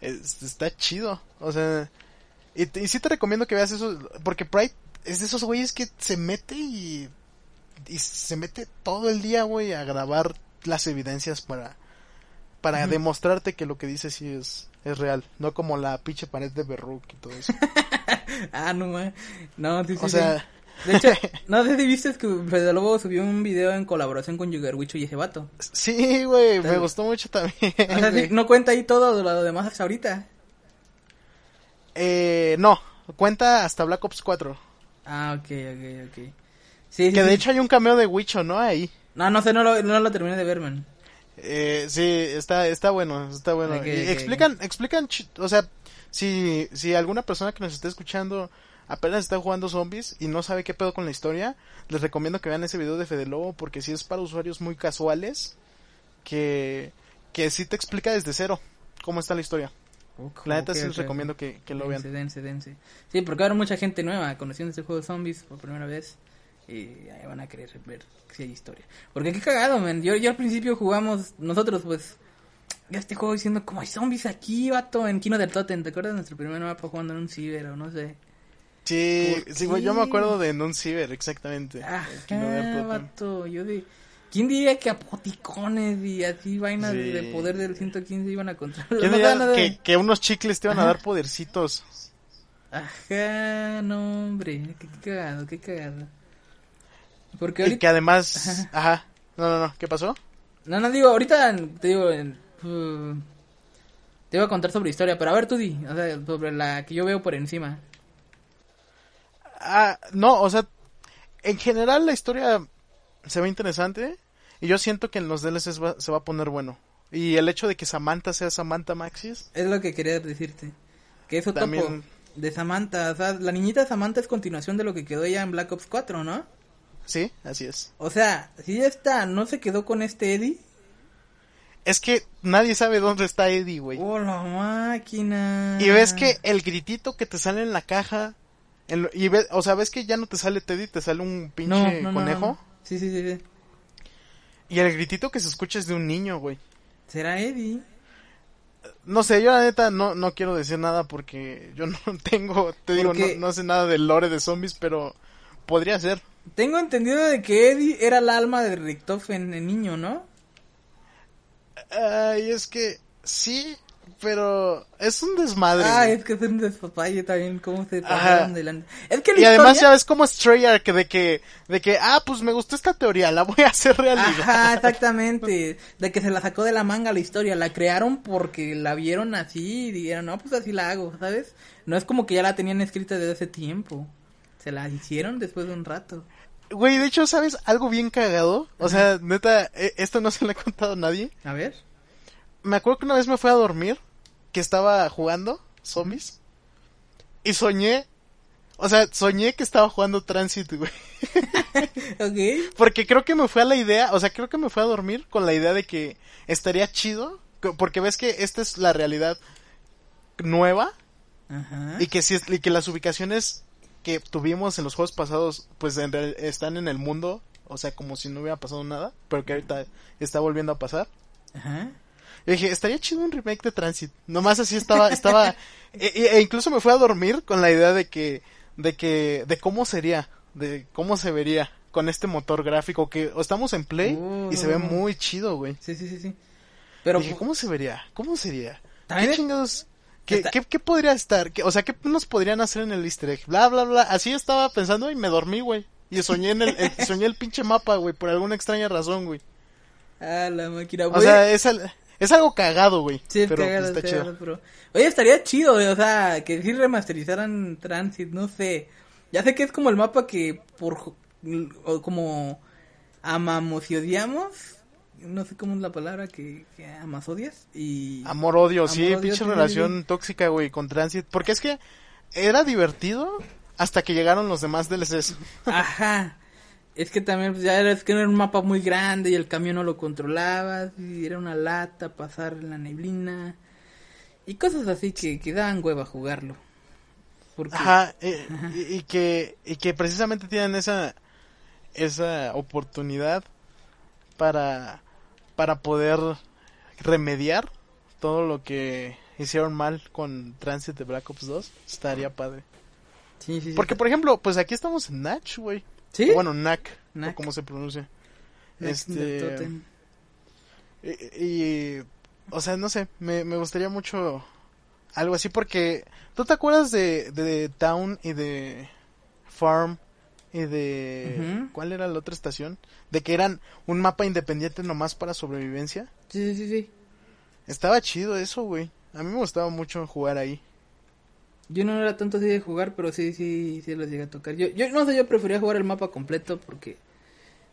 está chido. O sea, y, y sí te recomiendo que veas eso, porque Pride es de esos güeyes que se mete y, y se mete todo el día, güey, a grabar las evidencias para para demostrarte que lo que dice sí es, es real, no como la pinche pared de Berruk y todo eso. ah, no, man. no, sí, O sea, de hecho, no sé si viste que Fede Lobo subió un video en colaboración con Yugarwicho y ese vato. Sí, güey, me gustó mucho también. O sea, no cuenta ahí todo lo demás hasta ahorita. Eh, no, cuenta hasta Black Ops 4. Ah, ok, ok, ok. Sí, que de hecho hay un cameo de Wicho, ¿no? Ahí. No, no sé, no lo, no lo terminé de ver, man. Eh, sí, está, está bueno, está bueno. explican, explican, o sea, si, si alguna persona que nos esté escuchando apenas está jugando zombies y no sabe qué pedo con la historia, les recomiendo que vean ese video de Fede Lobo porque si es para usuarios muy casuales que, que sí te explica desde cero cómo está la historia. la neta sí les recomiendo que, que lo vean. Dense, dense. Sí, porque ahora mucha gente nueva conociendo este juego de zombies por primera vez y ahí van a querer ver si hay historia. Porque qué cagado, man. Yo, yo al principio jugamos, nosotros pues, ya este juego diciendo, como hay zombies aquí, vato, en Kino del Totem. ¿Te acuerdas de nuestro primer mapa jugando en un ciber o no sé? Sí, sí, yo me acuerdo de en un ciber, exactamente. Ah, vato, yo de... ¿Quién diría que apoticones y así vainas de poder del 115 iban a controlar? que, que unos chicles te iban a dar podercitos? Ajá, no, hombre, qué cagado, qué cagado. Porque ahorita... Y que además... Ajá. No, no, no. ¿Qué pasó? No, no, digo, ahorita te digo... Uh, te iba a contar sobre historia, pero a ver tú di. O sea, sobre la que yo veo por encima. Ah, no, o sea... En general la historia se ve interesante. Y yo siento que en los DLCs se va a poner bueno. Y el hecho de que Samantha sea Samantha Maxis. Es lo que quería decirte. Que eso también de Samantha. O sea, la niñita Samantha es continuación de lo que quedó ella en Black Ops 4, ¿no? Sí, así es. O sea, si ya está, ¿no se quedó con este Eddie? es que nadie sabe dónde está Eddie, güey. Oh, la máquina. Y ves que el gritito que te sale en la caja, en y ves, o sea, ves que ya no te sale Teddy, te sale un pinche No, no, conejo. no. Sí, sí, sí, sí. Y el gritito que se escucha es de un niño, güey. ¿Será Eddie? No sé, yo la neta no, no quiero decir nada porque yo no tengo, te digo, no, no sé nada del lore de zombies, pero podría ser. Tengo entendido de que Eddie era el alma de Richtofen, el niño, ¿no? Ay, es que sí, pero es un desmadre. Ah, güey. es que es un despapalle también, cómo se pasaron de la- Es que la Y además historia- ya ves como Stray Ark de que, de que, ah, pues me gustó esta teoría, la voy a hacer realidad. Ajá, exactamente. De que se la sacó de la manga la historia. La crearon porque la vieron así y dijeron, no, pues así la hago, ¿sabes? No es como que ya la tenían escrita desde hace tiempo. Se la hicieron después de un rato. Güey, de hecho, ¿sabes algo bien cagado? O sea, neta, eh, esto no se lo he contado a nadie. A ver. Me acuerdo que una vez me fui a dormir, que estaba jugando zombies, y soñé, o sea, soñé que estaba jugando Transit, güey. Ok. Porque creo que me fue a la idea, o sea, creo que me fue a dormir con la idea de que estaría chido, porque ves que esta es la realidad nueva, Ajá. y que si y que las ubicaciones que tuvimos en los juegos pasados pues en real- están en el mundo o sea como si no hubiera pasado nada pero que ahorita está volviendo a pasar Ajá. y dije estaría chido un remake de Transit nomás así estaba estaba e, e- e incluso me fui a dormir con la idea de que de que de cómo sería de cómo se vería con este motor gráfico que estamos en Play y se ve Oh. muy chido güey Sí, sí, sí, sí. Pero dije cómo se vería cómo sería ¿Qué chingados? ¿Qué, Está- qué, qué podría estar? ¿Qué- o sea, ¿qué nos podrían hacer en el easter egg? Bla, bla, bla. Así estaba pensando y me dormí, güey. Y soñé en el, el- soñé el pinche mapa, güey, por alguna extraña razón, güey. Ah, la máquina. O Voy- sea, es, al- es algo cagado, güey. Sí, pero cagado, está es chido. pero... Oye, estaría chido, güey, o sea, que sí remasterizaran Transit, no sé. Ya sé que es como el mapa que por... o como amamos y odiamos. No sé cómo es la palabra que, que amas odias. Y... Amor, odio, sí, Amor, pinche relación tóxica, güey, con Transit. Porque es que era divertido hasta que llegaron los demás DLCs. Ajá. Es que también pues, ya era, es que era un mapa muy grande y el camión no lo controlabas y era una lata pasar en la neblina y cosas así que, que daban hueva jugarlo. Porque, Ajá, eh, y, y que, y que precisamente tienen esa, esa oportunidad para, para poder remediar todo lo que hicieron mal con Transit de Black Ops 2. Estaría padre. Sí, sí, sí. Porque, por ejemplo, pues aquí estamos en Natch, güey. ¿Sí? O Bueno, Nac, Nac. o como se pronuncia. The este-. Y, y, o sea, no sé, me, me gustaría mucho algo así porque ¿tú te acuerdas de, de Town y de Farm y de. ¿cuál era la otra estación? De que eran un mapa independiente nomás para sobrevivencia. Sí, sí, sí, sí. Estaba chido eso, güey. A mí me gustaba mucho jugar ahí. Yo no era tanto así de jugar, pero sí, sí, sí los llegué a tocar. Yo, yo no sé, yo prefería jugar el mapa completo porque,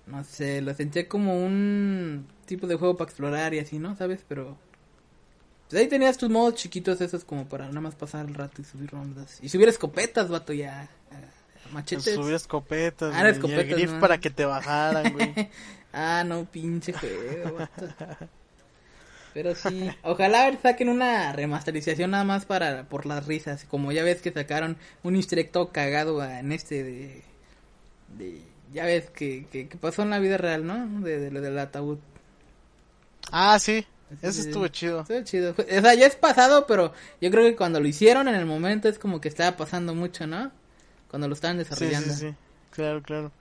no sé, lo sentía como un tipo de juego para explorar y así, ¿no? ¿Sabes? Pero pues ahí tenías tus modos chiquitos esos como para nada más pasar el rato y subir rondas. Y subir escopetas, vato, ya. Machetes. Subir escopetas, Ah, güey, y el escopetas, grif ¿no? para que te bajaran, güey. Ah, no, pinche juego. Pero sí, ojalá saquen una remasterización nada más para por las risas, como ya ves que sacaron un todo cagado en este de, de ya ves que, que, que pasó en la vida real, ¿no? De, de lo del ataúd. ah, sí. Eso sí. estuvo chido. Estuvo chido. O sea, ya es pasado, pero yo creo que cuando lo hicieron en el momento es como que estaba pasando mucho, ¿no? Cuando lo estaban Sí, desarrollando. sí, sí. Claro, claro.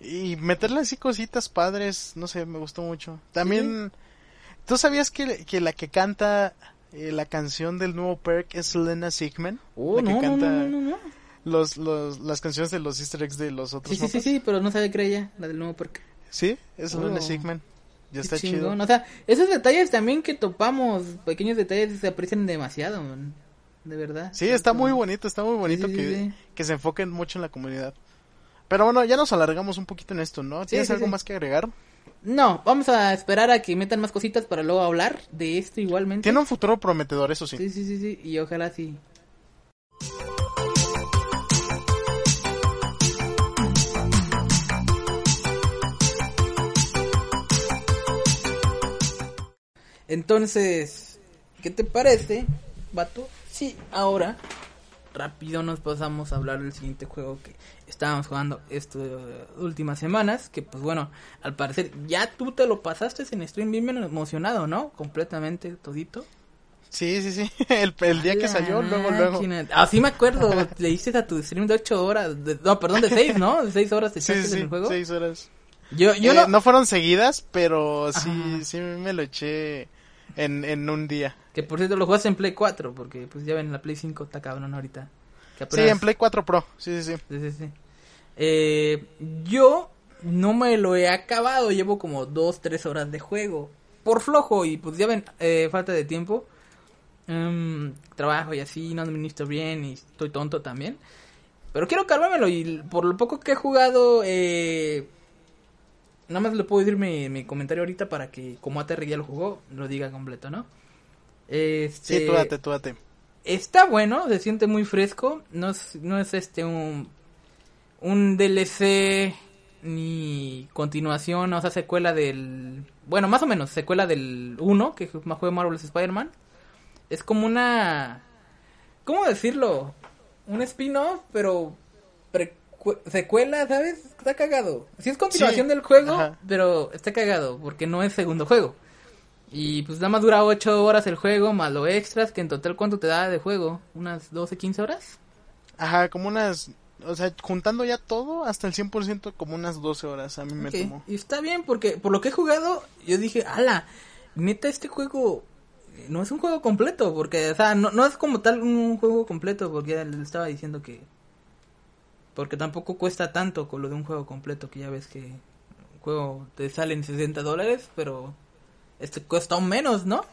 Y meterle así cositas padres, no sé, me gustó mucho. También, ¿tú sabías que, que la que canta eh, la canción del nuevo perk es Lena Sigman? Oh, la que no, no, canta no, no, no. Los, los, las canciones de los easter eggs de los otros Sí, sí, sí, sí, pero no que era ella, la del nuevo perk. Sí, es Oh. Lena Sigman. Ya está chido. chingón. O sea, esos detalles también que topamos, pequeños detalles, se aprecian demasiado, man. De verdad. Sí, está muy bonito, está muy bonito sí, que, sí. que se enfoquen mucho en la comunidad. Pero bueno, ya nos alargamos un poquito en esto, ¿no? ¿Tienes sí, algo más que agregar? No, vamos a esperar a que metan más cositas para luego hablar de esto igualmente. Tiene un futuro prometedor, eso sí. Sí, sí, sí, sí, y ojalá sí. Entonces, ¿qué te parece, vato? Sí, ahora rápido nos pasamos a hablar del siguiente juego que estábamos jugando estas últimas semanas, que pues bueno, al parecer ya tú te lo pasaste en stream bien emocionado, ¿no? Completamente todito. Sí, sí, sí, el, el día que salió, luego, luego. Así ah, me acuerdo, le hiciste a tu stream de 8 horas, no, perdón, de 6, ¿no? De 6 horas te sí, sí, el juego. 6 horas. Yo, yo eh, no... no... fueron seguidas, pero sí, sí me lo eché en, en un día. Que por cierto lo jugaste en Play 4, porque pues ya ven, la Play 5 está cabrón ahorita. Sí, en Play 4 Pro, sí, sí, sí. Eh, yo no me lo he acabado, llevo como 2, 3 horas de juego. Por flojo y pues ya ven, eh, falta de tiempo. Um, trabajo y así, no administro bien y estoy tonto también. Pero quiero cargármelo y por lo poco que he jugado, eh, nada más le puedo decir mi, comentario ahorita para que como ATR ya lo jugó, lo diga completo, ¿no? Este, sí, tú date, tú date. Está bueno, se siente muy fresco, no es, no es este un, un DLC ni continuación, o sea, secuela del... Bueno, más o menos, secuela del 1, que juego Marvel's Spider-Man. Es como una... ¿Cómo decirlo? Un spin-off, pero secuela, ¿sabes? Está cagado. Sí es continuación del juego, pero está cagado porque no es segundo juego. Y pues nada más dura 8 horas el juego, más lo extras, que en total ¿cuánto te da de juego? ¿Unas 12, 15 horas? Ajá, como unas... O sea, juntando ya todo, hasta el 100% como unas 12 horas a mí me tomó. Y está bien porque por lo que he jugado, yo dije, ala, neta este juego no es un juego completo, porque, o sea, no, no es como tal un juego completo, porque ya le estaba diciendo que porque tampoco cuesta tanto con lo de un juego completo, que ya ves que un juego te salen 60 dólares, pero este cuesta un menos, ¿no?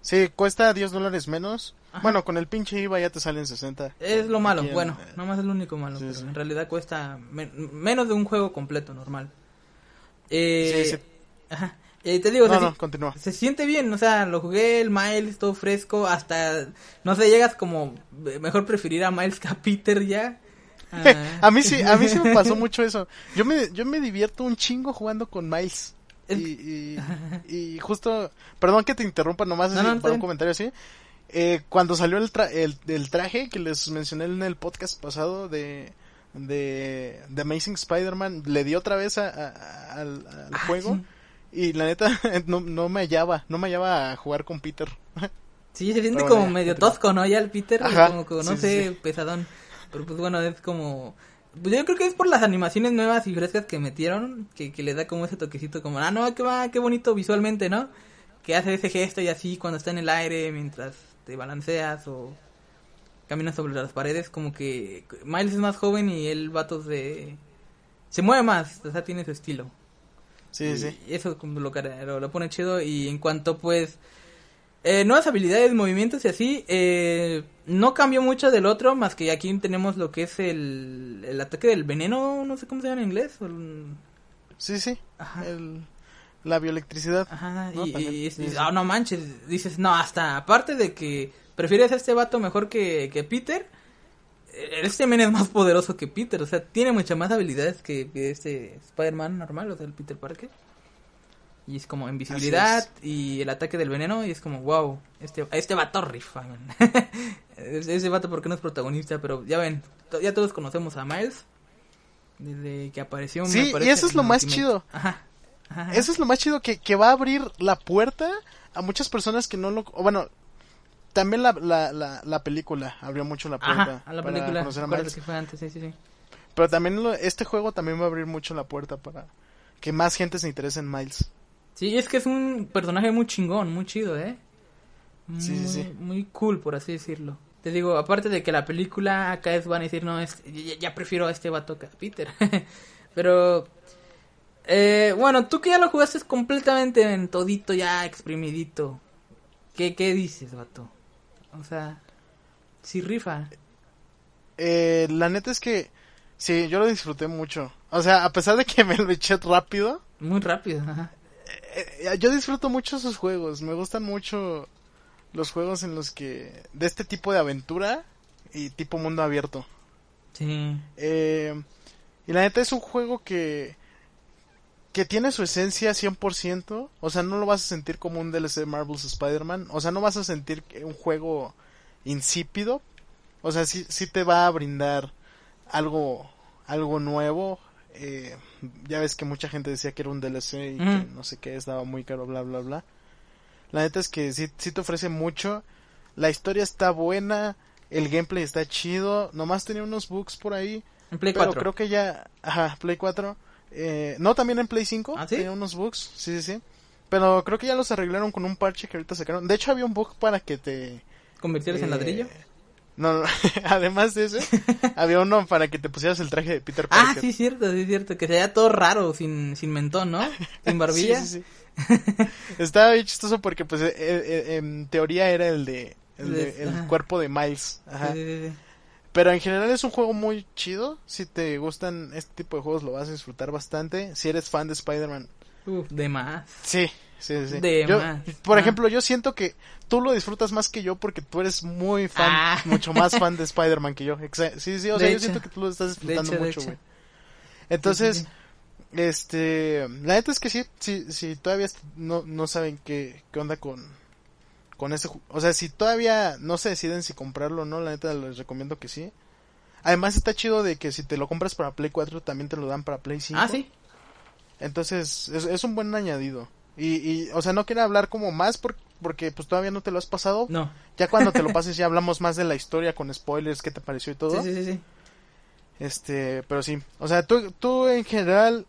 Sí, cuesta 10 dólares menos. Bueno, con el pinche IVA ya te salen 60. Es lo malo, bueno, eh, nomás es lo único malo, pero en realidad cuesta menos de un juego completo normal. Eh, sí, sí. Ajá. Eh, te digo, no, no, continúa. se siente bien, o sea, lo jugué el Miles, todo fresco, hasta, no sé, llegas como, mejor preferir a Miles que a Peter ya. a mí sí, a mí sí me pasó mucho eso. Yo me, yo me divierto un chingo jugando con Miles. Y, y, justo, perdón que te interrumpa nomás para un comentario así. Eh, cuando salió el, el, traje que les mencioné en el podcast pasado de, de, de Amazing Spider-Man, le di otra vez a, al, ah, juego. Y la neta, no, no me hallaba, no me hallaba a jugar con Peter. Sí, se siente como medio tosco, ¿no? Ya el Peter, como que, no sé, pesadón. Pero pues bueno, es como... Pues yo creo que es por las animaciones nuevas y frescas que metieron, que, que le da como ese toquecito como, ah, no, qué va, qué bonito visualmente, ¿no? Que hace ese gesto y así cuando está en el aire mientras te balanceas o caminas sobre las paredes, como que Miles es más joven y el vato de... se mueve más, o sea, tiene su estilo. Sí, sí. Eso lo, lo pone chido y en cuanto pues eh, nuevas habilidades, movimientos y así. Eh, no cambió mucho del otro, más que aquí tenemos lo que es el, el ataque del veneno, no sé cómo se llama en inglés. Sí, sí. la bioelectricidad. Ajá, y, ah, no manches, dices, no, hasta aparte de que prefieres a este vato mejor que, que Peter, eh, este men es más poderoso que Peter, o sea, tiene muchas más habilidades que, que este Spider-Man normal, o sea, el Peter Parker. Y es como invisibilidad y el ataque del veneno. Y es como, wow, este, este vato rifa, Ese vato porque no es protagonista, pero ya ven, ya todos conocemos a Miles. Desde que apareció. Sí, y eso es lo más chido. Ajá, Eso es lo más chido que, que va a abrir la puerta a muchas personas que no lo... bueno, también la, la, la, película abrió mucho la puerta. a la película, conocer a Miles. Que fue antes, sí, sí, sí. Pero también este juego también va a abrir mucho la puerta para que más gente se interese en Miles. Sí, es que es un personaje muy chingón, muy chido, ¿eh? Muy, sí, sí, sí. Muy cool, por así decirlo. Te digo, aparte de que la película acá es van a decir, no, es, ya, prefiero a este vato que a Peter. Pero, eh, bueno, tú que ya lo jugaste completamente en todito, ya exprimidito. ¿Qué, qué dices, vato? O sea, sí rifa. Eh, la neta es que, sí, yo lo disfruté mucho. O sea, a pesar de que me lo eché rápido. Muy rápido, ajá. Eh, yo disfruto mucho sus juegos. Me gustan mucho los juegos en los que. de este tipo de aventura y tipo mundo abierto. Sí. Eh, y la neta es un juego que. que tiene su esencia 100%, o sea, no lo vas a sentir como un DLC de Marvel's Spider-Man, o sea, no vas a sentir un juego insípido, o sea, sí, sí te va a brindar algo, algo nuevo, eh, ya ves que mucha gente decía que era un DLC y que no sé qué, estaba muy caro, bla, bla, bla. La neta es que sí, sí te ofrece mucho, la historia está buena, el gameplay está chido, nomás tenía unos bugs por ahí, En Play pero 4. creo que ya, ajá, Play 4. Eh, no, también en Play 5. ¿Ah, sí? Tenía unos bugs, sí, sí, sí. Pero creo que ya los arreglaron con un parche que ahorita sacaron. De hecho, había un bug para que te... ¿Convertirlos en eh, ladrillo? No, no, además de ese, había uno para que te pusieras el traje de Peter Ah, Parker. sí, cierto, sí, cierto. Que se veía todo raro, sin, sin mentón, ¿no? Sin barbilla. Sí, sí, sí. Estaba bien chistoso porque, pues, eh, eh, en teoría era el de... El, de- Les- el ajá. cuerpo de Miles. Ajá. Pero en general es un juego muy chido. Si te gustan este tipo de juegos, lo vas a disfrutar bastante. Si eres fan de Spider-Man, Uf, de más. Sí, sí, sí. De Yo, más. por Ah. ejemplo, yo siento que tú lo disfrutas más que yo porque tú eres muy fan, Ah. mucho más fan de Spider-Man que yo. Sí, sí, o sea, De yo hecho. siento que tú lo estás disfrutando hecho, mucho, güey. Entonces, Sí, sí, este, la neta es que sí, sí, sí, todavía no, no saben qué, qué onda con, con ese, ju- o sea, si todavía no se deciden si comprarlo o no, la neta les recomiendo que sí. Además está chido de que si te lo compras para Play 4 también te lo dan para Play 5. Ah, sí. Entonces, es, es un buen añadido. Y, y, o sea, no quiero hablar como más por- porque pues todavía no te lo has pasado. No. Ya cuando te lo pases ya hablamos más de la historia con spoilers, qué te pareció y todo. Sí, sí, sí. Este, pero sí. O sea, tú, tú en general,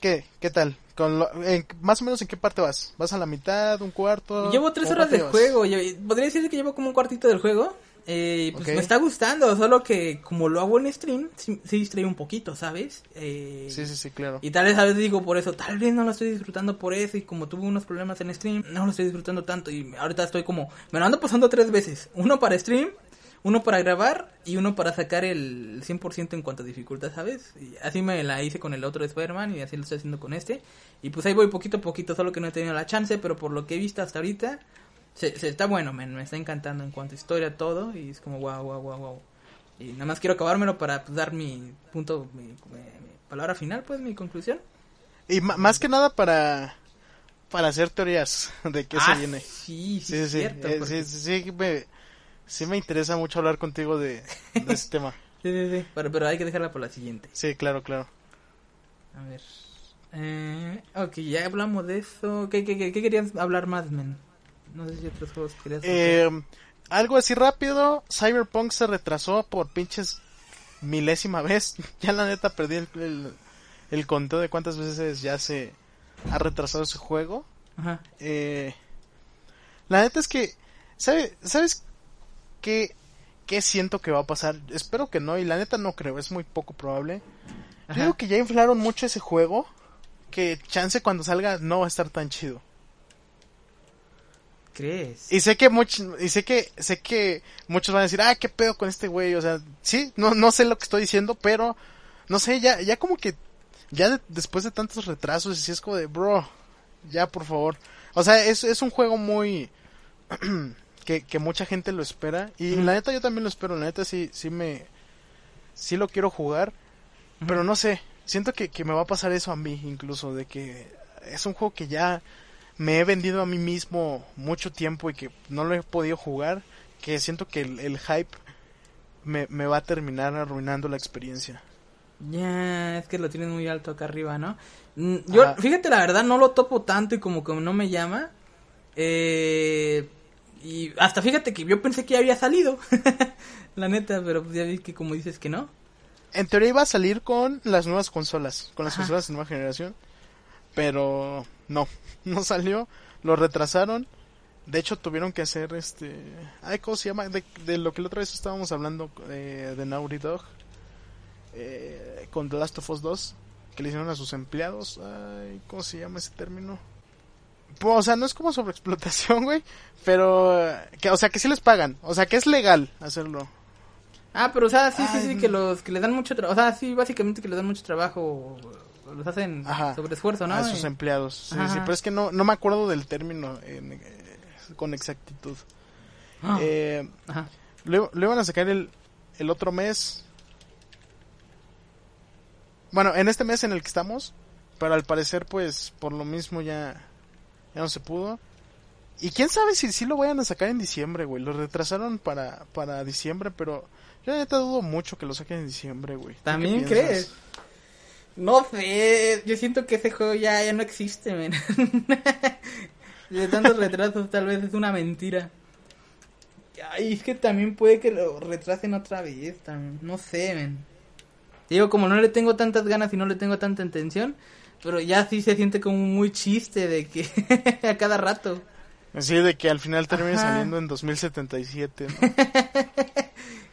¿qué? ¿Qué tal? Con lo- en- más o menos en qué parte vas? ¿Vas a la mitad, un cuarto? Llevo tres ¿Cómo horas de juego. Podría decir que llevo como un cuartito del juego. Eh, pues me está gustando, solo que como lo hago en stream, sí, sí distrae un poquito, ¿sabes? Eh? Sí, sí, sí, claro. Y tal vez a veces digo por eso, tal vez no lo estoy disfrutando por eso y como tuve unos problemas en stream, no lo estoy disfrutando tanto y ahorita estoy como, me lo ando pasando tres veces, uno para stream, uno para grabar y uno para sacar el 100% en cuanto a dificultad, ¿sabes? Y así me la hice con el otro de Spider-Man y así lo estoy haciendo con este. Y pues ahí voy poquito a poquito, solo que no he tenido la chance, pero por lo que he visto hasta ahorita, se, se está bueno, men, me está encantando en cuanto a historia todo y es como wow, wow, wow, wow. Y nada más quiero acabármelo para pues, dar mi punto, mi, mi- mi palabra final, pues mi conclusión. Y más que nada para, para hacer teorías de qué Ah, se viene. Sí, sí, Sí, sí, cierto. eh, porque- sí, sí, sí, me, sí me interesa mucho hablar contigo de, de este tema. sí, sí, sí, Pero, pero hay que dejarla por la siguiente. Sí, claro, claro. A ver. Eh, ok, ya hablamos de eso. ¿Qué, qué, qué, qué querías hablar más, men? No sé si otros juegos querías Eh, algo así rápido, Cyberpunk se retrasó por pinches milésima vez. Ya la neta perdí el, el, el conteo de cuántas veces ya se ha retrasado ese juego. Ajá. Eh, la neta es que, ¿sabe, ¿sabes qué, qué siento que va a pasar? Espero que no, y la neta no creo, es muy poco probable. Yo digo que ya inflaron mucho ese juego, que chance cuando salga no va a estar tan chido. ¿Crees? Y sé que muchos, y sé que, sé que muchos van a decir, ah, qué pedo con este güey, o sea, sí, no, no sé lo que estoy diciendo, pero, no sé, ya, ya como que, ya de- después de tantos retrasos, sí es como de, bro, ya por favor. O sea, es, es un juego muy, que, que mucha gente lo espera, y la neta yo también lo espero, la neta sí, sí me, sí lo quiero jugar, pero no sé, siento que, que me va a pasar eso a mí incluso, de que es un juego que ya me he vendido a mí mismo mucho tiempo y que no lo he podido jugar, que siento que el, el hype me, me va a terminar arruinando la experiencia. Ya, es que lo tienes muy alto acá arriba, ¿no? Mm, Yo, fíjate, la verdad, no lo topo tanto y como que no me llama. Eh, y hasta fíjate que yo pensé que ya había salido. la neta, pero pues ya vi que como dices que no. En teoría iba a salir con las nuevas consolas, con las Ajá. consolas de nueva generación, pero no, no salió, lo retrasaron. De hecho, tuvieron que hacer este. Ay, ¿cómo se llama? De, de lo que la otra vez estábamos hablando eh, de Naughty Dog. eh, con The Last of Us 2. Que le hicieron a sus empleados. Ay, ¿cómo se llama ese término? Pues, o sea, no es como sobreexplotación, güey. Pero. eh, Que, o sea, que sí les pagan. O sea, que es legal hacerlo. Ah, pero o sea, sí, sí, Ay, sí, que los que le dan mucho trabajo. O sea, sí, básicamente que le dan mucho trabajo. Los hacen Ajá. sobre esfuerzo, ¿no? A sus empleados. Sí, Ajá. sí, pero es que no, no me acuerdo del término eh, con exactitud. ah, Eh, Ajá. lo, lo iban a sacar el, el otro mes. Bueno, en este mes en el que estamos, Pero al parecer, pues, por lo mismo ya, ya no se pudo. Y quién sabe si sí lo vayan a sacar en diciembre, güey. Lo retrasaron para, para diciembre, pero yo neta dudo mucho que lo saquen en diciembre, güey. ¿Tú qué ¿También crees? No sé, yo siento que ese juego ya, ya no existe, men. De tantos retrasos tal vez es una mentira. Ay, es que también puede que lo retrasen otra vez, también. no sé, men. Digo, como no le tengo tantas ganas y no le tengo tanta intención, pero ya sí se siente como muy chiste de que a cada rato. Así de que al final termine Ajá. saliendo en 2077, ¿no?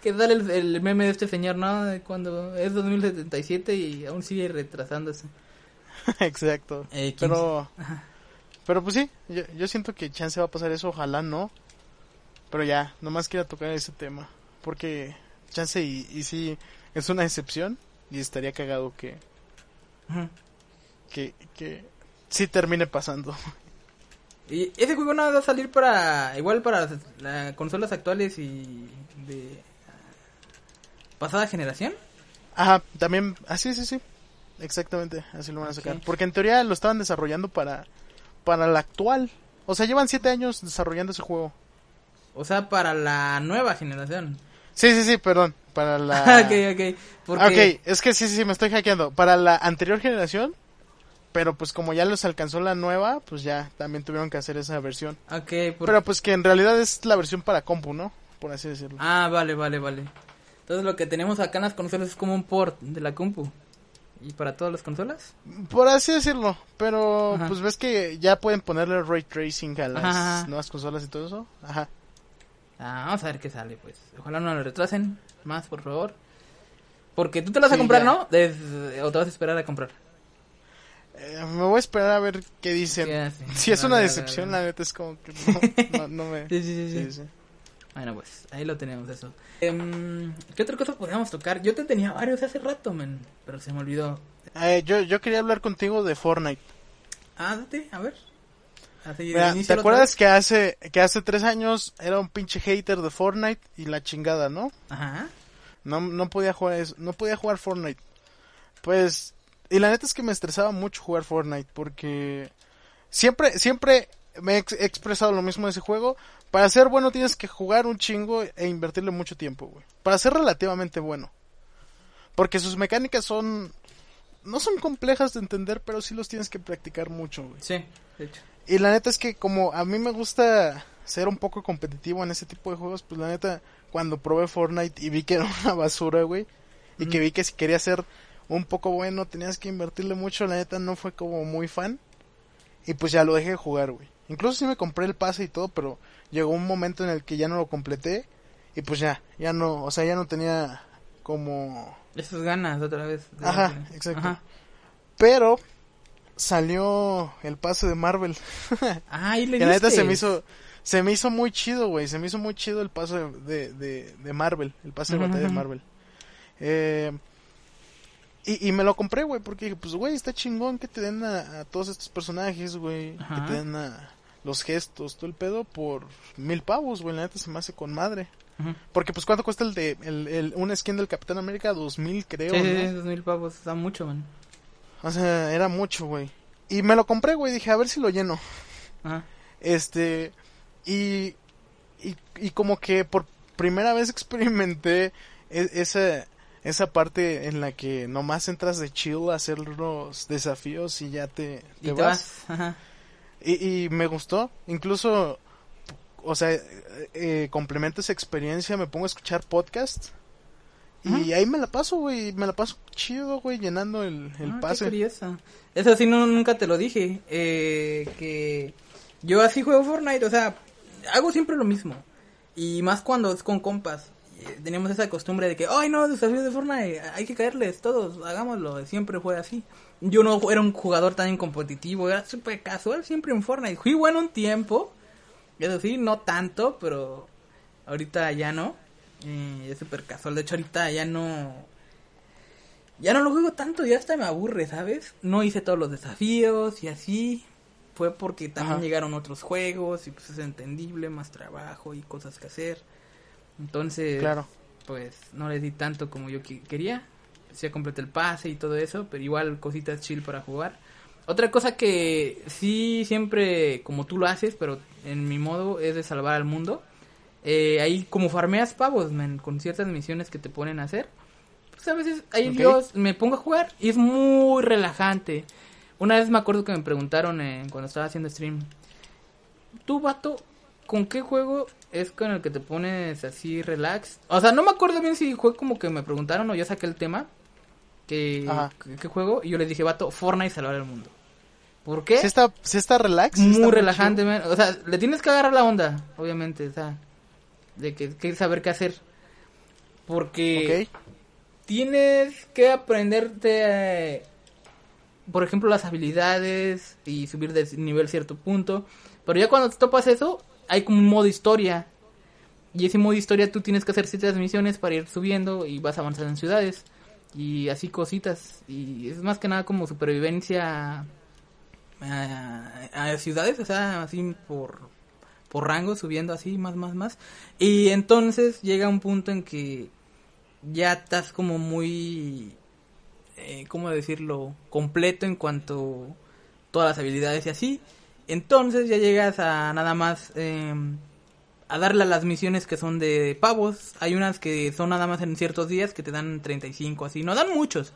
Que sale el, el meme de este señor, ¿no? Cuando es 2077 y aún sigue retrasándose. Exacto. Eh, ¿quién Pero, Ajá. pero pues sí, yo, yo siento que chance va a pasar eso, ojalá no. Pero ya, nomás quería tocar ese tema. Porque chance y, y sí es una excepción y estaría cagado que, que, que sí termine pasando. Y ese juego no va a salir para igual para las consolas actuales y de pasada generación. Ajá, también, así, sí, sí. Exactamente, así lo van a sacar. Porque en teoría lo estaban desarrollando para, para la actual. O sea, llevan siete años desarrollando ese juego. O sea, para la nueva generación. Sí, sí, sí, perdón. Para la... ok, ok. Porque... Ah, Ok, es que sí, sí, sí, me estoy hackeando. Para la anterior generación, pero pues como ya les alcanzó la nueva, pues ya también tuvieron que hacer esa versión. Ok, por- Pero pues que en realidad es la versión para compu, ¿no? Por así decirlo. Ah, vale, vale, vale. Entonces lo que tenemos acá en las consolas es como un port de la compu. ¿Y para todas las consolas? Por así decirlo, pero Ajá. pues ves que ya pueden ponerle ray tracing a las Ajá. nuevas consolas y todo eso. Ajá. Ah, vamos a ver qué sale, pues. Ojalá no lo retrasen más, por favor. Porque tú te las vas a comprar, ya. ¿no? Des- ¿O te vas a esperar a comprar? Eh, me voy a esperar a ver qué dicen. Si es una decepción, la neta es como que no, no, no me... Sí. sí, sí. Bueno, pues ahí lo tenemos eso. Em, ¿Qué otra cosa podríamos tocar? Yo te tenía varios hace rato, men, pero se me olvidó. Eh, yo, yo quería hablar contigo de Fortnite. Ah, date, a ver. Mira, ¿te acuerdas que hace, que hace tres años era un pinche hater de Fortnite y la chingada, ¿no? Ajá. No, no podía jugar eso, no podía jugar Fortnite. Pues, y la neta es que me estresaba mucho jugar Fortnite porque siempre, siempre me he ex- he expresado lo mismo de ese juego. Para ser bueno tienes que jugar un chingo e invertirle mucho tiempo, güey. Para ser relativamente bueno. Porque sus mecánicas son, no son complejas de entender, pero sí los tienes que practicar mucho, güey. Sí, de hecho. Y la neta es que como a mí me gusta ser un poco competitivo en ese tipo de juegos, pues la neta, cuando probé Fortnite y vi que era una basura, güey, y que vi que si quería ser un poco bueno tenías que invertirle mucho, la neta no fue como muy fan. Y pues ya lo dejé de jugar, güey. Incluso sí me compré el pase y todo, pero llegó un momento en el que ya no lo completé y pues ya, ya no, o sea, ya no tenía como... Esas ganas otra vez. de- Ajá, exacto. Ajá. Pero salió el pase de Marvel. Ah, y le la neta se me hizo, se me hizo muy chido, güey. Se me hizo muy chido el pase de, de, de Marvel, el pase de batalla de. Marvel. Eh, y, y me lo compré, güey, porque dije, pues, güey, está chingón que te den a, a todos estos personajes, güey. Que te den a los gestos, todo el pedo por mil pavos, güey. La neta se me hace con madre. Porque, pues, ¿cuánto cuesta el de, el, el, un skin del Capitán América? Dos mil, creo, Sí, sí, ¿no? sí, dos mil pavos, está mucho, man. O sea, era mucho, güey. Y me lo compré, güey. Dije, a ver si lo lleno. Ajá. Este, y, y, y como que por primera vez experimenté e- esa, esa parte en la que nomás entras de chill a hacer los desafíos y ya te, Y te te vas. vas. Ajá. Y, y me gustó, incluso, o sea, eh, complemento esa experiencia, me pongo a escuchar podcast. Y ahí me la paso, güey, me la paso chido, güey, llenando el, el Ah, qué pase. curioso. Eso sí, no, nunca te lo dije. Eh, que yo así juego Fortnite, o sea, hago siempre lo mismo. Y más cuando es con compas. Eh, Teníamos esa costumbre de que, ay no, desafío de Fortnite, hay que caerles todos, hagámoslo. Siempre fue así. Yo no era un jugador tan competitivo, era súper casual siempre en Fortnite. Fui bueno un tiempo, eso sí, no tanto, pero ahorita ya no. Eh, es súper casual, de hecho ahorita ya no ya no lo juego tanto, ya hasta me aburre, ¿sabes? No hice todos los desafíos y así. Fue porque también Ajá. llegaron otros juegos y pues es entendible, más trabajo y cosas que hacer. Entonces, Claro. pues no le di tanto como yo quería. Ya completé el pase y todo eso, pero igual cositas chill para jugar. Otra cosa que sí siempre, como tú lo haces, pero en mi modo es de salvar al mundo. Eh, ahí como farmeas pavos, man, con ciertas misiones que te ponen a hacer. Pues a veces ahí yo me pongo a jugar y es muy relajante. Una vez me acuerdo que me preguntaron eh, cuando estaba haciendo stream. Tú, vato, ¿con qué juego es con el que te pones así relax? O sea, no me acuerdo bien si fue como que me preguntaron o yo saqué el tema. Que- ¿Qué juego? Y yo les dije, vato, Fortnite salvar el mundo. ¿Por qué? ¿Sí está, sí está relax? ¿Sí muy está relajante, man. O sea, le tienes que agarrar la onda, obviamente, o sea, de que, que saber qué hacer. Porque tienes que aprenderte, eh, por ejemplo, las habilidades y subir de nivel cierto punto. Pero ya cuando te topas eso, hay como un modo historia. Y ese modo historia tú tienes que hacer ciertas misiones para ir subiendo y vas avanzando en ciudades. Y así cositas. Y es más que nada como supervivencia a, a ciudades, o sea, así por, por rango, subiendo así, más, más, más. Y entonces llega un punto en que ya estás como muy, eh, ¿cómo decirlo? Completo en cuanto todas las habilidades y así. Entonces ya llegas a nada más eh, a darle a las misiones que son de pavos. Hay unas que son nada más en ciertos días que te dan 35 así. No dan muchos.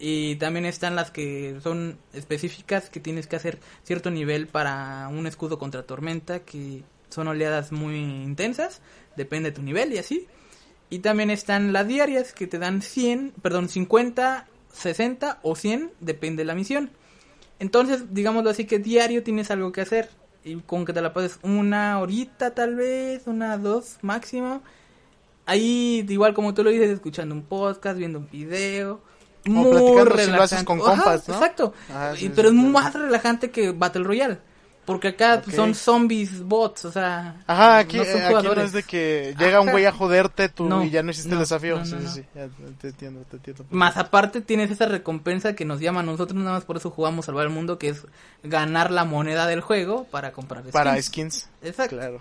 Y también están las que son específicas que tienes que hacer cierto nivel para un escudo contra tormenta que son oleadas muy intensas. Depende de tu nivel y así. Y también están las diarias que te dan 100, perdón, 50, 60 o 100, depende de la misión. Entonces, digámoslo así que diario tienes algo que hacer. Y con que te la pases una horita tal vez, una, dos máximo. Ahí, igual como tú lo dices, escuchando un podcast, viendo un video. Muy platicando, si lo relajante. haces con Ajá, compas, ¿no? Exacto. Ah, sí, pero sí, es más relajante que Battle Royale. Porque acá son zombies bots, o sea. Ajá, aquí, no son aquí no jugadores. es de que llega un Ajá. güey a joderte tú No, y ya no hiciste no, el desafío. no, sí, no, sí, no. sí, ya, te entiendo, te entiendo. Más aparte tienes esa recompensa que nos llama a nosotros, nada más por eso jugamos Salvar el Mundo, que es ganar la moneda del juego para comprar skins. Para skins. Exacto. Claro.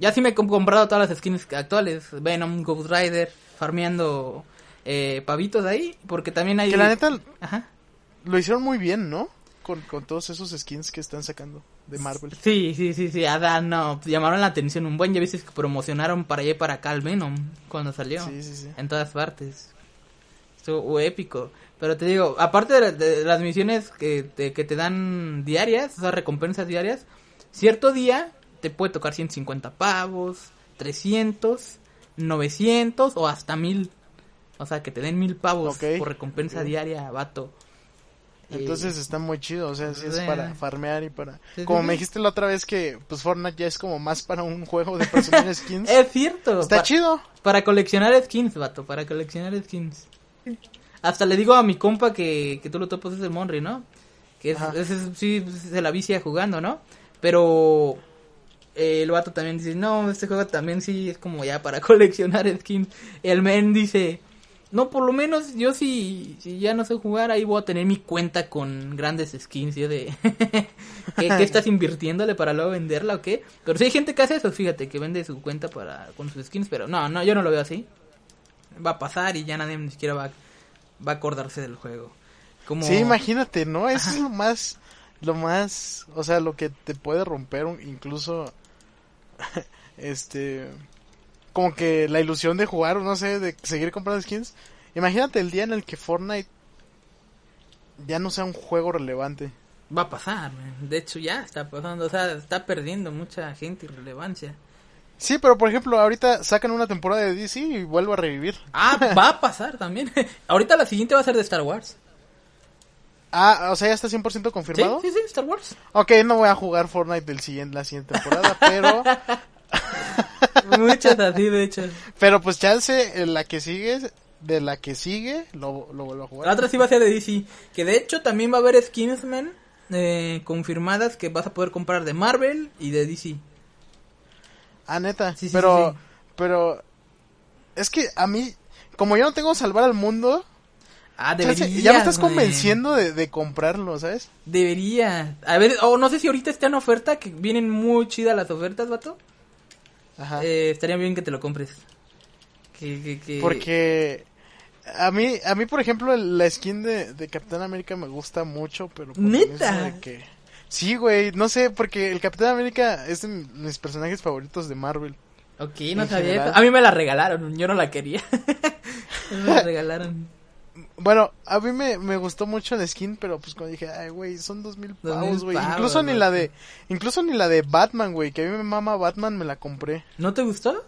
Ya sí me he com- comprado todas las skins actuales. Venom, Ghost Rider, farmeando eh, pavitos ahí, porque también hay... Que la neta Ajá. lo hicieron muy bien, ¿no? Con, con todos esos skins que están sacando de Marvel. Sí, sí, sí, sí, Ada, no, llamaron la atención un buen, ya viste que promocionaron para allá y para acá el Venom cuando salió. Sí, sí, sí. En todas partes. Estuvo épico. Pero te digo, aparte de, la- de las misiones que te, que te dan diarias, o sea, recompensas diarias, cierto día te puede tocar 150 pavos, 300, 900 o hasta 1000. O sea, que te den 1000 pavos por recompensa diaria, vato. Entonces está muy chido, o sea, sí es para farmear y para... Como me dijiste la otra vez que pues Fortnite ya es como más para un juego de personajes skins. es cierto. Está pa- chido. Para coleccionar skins, vato, para coleccionar skins. Hasta le digo a mi compa que, que tú lo topas es el Monry, ¿no? Que es, Ajá. ese es- sí se la vicia jugando, ¿no? Pero eh, el vato también dice, no, este juego también sí es como ya para coleccionar skins. El men dice, no, por lo menos yo si, si ya no sé jugar, ahí voy a tener mi cuenta con grandes skins. Yo de, ¿qué, qué estás invirtiéndole para luego venderla o qué? Pero sí hay gente que hace eso, fíjate, que vende su cuenta para con sus skins, pero no, no, yo no lo veo así. Va a pasar y ya nadie ni siquiera va, va a acordarse del juego. Como... Sí, imagínate, ¿no? Eso Ajá. es lo más, lo más, o sea, lo que te puede romper un- incluso, este, como que la ilusión de jugar, no sé, de seguir comprando skins. Imagínate el día en el que Fortnite ya no sea un juego relevante. Va a pasar, man. de hecho ya está pasando, o sea, está perdiendo mucha gente y relevancia. Sí, pero por ejemplo, ahorita sacan una temporada de DC y vuelvo a revivir. Ah, va a pasar también. Ahorita la siguiente va a ser de Star Wars. Ah, o sea, ya está 100% ¿Sí? confirmado. Sí, sí, Star Wars. Ok, no voy a jugar Fortnite del siguiente, la siguiente temporada, pero, Muchas así, de hecho. pero pues chance, en la que sigue, de la que sigue, lo, lo vuelvo a jugar. La otra sí va a ser de DC. Que de hecho también va a haber skins, man, eh, confirmadas que vas a poder comprar de Marvel y de DC. Ah, neta. Sí, sí, pero, sí, pero, es que a mí, como yo no tengo salvar al mundo, Ah, chance, deberías, ya me estás convenciendo de, de comprarlo, ¿sabes? Debería. A ver, o no sé si ahorita está en oferta, que vienen muy chidas las ofertas, vato. Ajá. Eh, estaría bien que te lo compres. Que, que, que... Porque A mí, a mí por ejemplo, la skin de, de Capitán América me gusta mucho, pero... por ¿Neta? mismo de que... Sí, güey, no sé, porque el Capitán América es de mis personajes favoritos de Marvel. Ok, no sabía general. A mí me la regalaron, yo no la quería. me la regalaron. Bueno, a mí me, me gustó mucho la skin, pero pues cuando dije, ay, güey, son dos mil pavos, güey. Incluso ni la de, incluso ni la de Batman, güey, que a mí me mama Batman, me la compré. ¿No te gustó?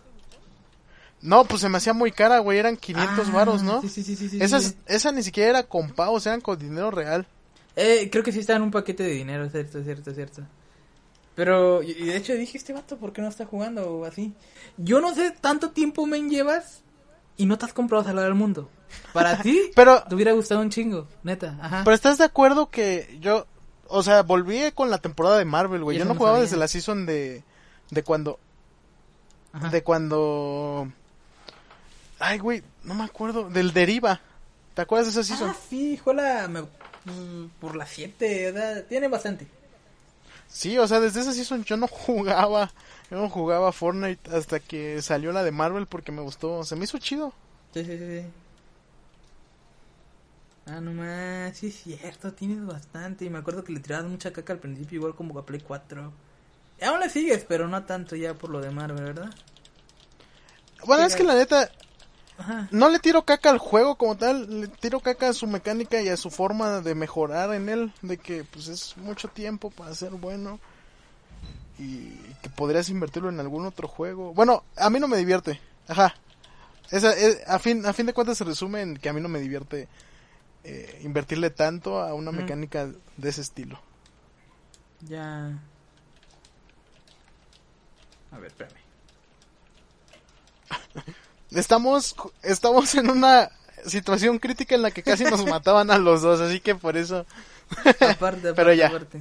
No, pues se me hacía muy cara, güey, eran 500 Ah, varos, ¿no? Sí, sí, sí, esa, sí. esa ni siquiera era con pavos, eran con dinero real. Eh, creo que sí está en un paquete de dinero, cierto, cierto, cierto. Pero, y de hecho dije, este vato, ¿por qué no está jugando o así? Yo no sé, tanto tiempo me llevas y no te has comprado salvar al mundo. Para ti, Pero, te hubiera gustado un chingo, neta, ajá. pero estás de acuerdo que yo, o sea, volví con la temporada de Marvel, güey. Yo no no jugaba sabía. desde la season de, de cuando, Ajá. de cuando, ay, güey, no me acuerdo, del Deriva. ¿Te acuerdas de esa season? Ah, sí, juega me, mm, por las 7, ¿verdad? Tiene bastante. Sí, o sea, desde esa season yo no jugaba, yo no jugaba Fortnite hasta que salió la de Marvel porque me gustó, se me hizo chido. Sí, sí, sí. Ah, no más, sí es cierto, tienes bastante. Y me acuerdo que le tirabas mucha caca al principio, igual como a Play 4. Y aún le sigues, pero no tanto ya por lo de Marvel, ¿verdad? Bueno, Sí, es que la neta, Ajá. no le tiro caca al juego como tal, le tiro caca a su mecánica y a su forma de mejorar en él, de que pues es mucho tiempo para ser bueno y que podrías invertirlo en algún otro juego. Bueno, a mí no me divierte, ajá. Esa, es- a, fin, a fin de cuentas se resume en que a mí no me divierte eh, invertirle tanto a una mecánica de ese estilo. Ya. A ver, espérame. Estamos, estamos en una situación crítica en la que casi nos mataban a los dos, así que por eso... Aparte, aparte, Pero ya. aparte.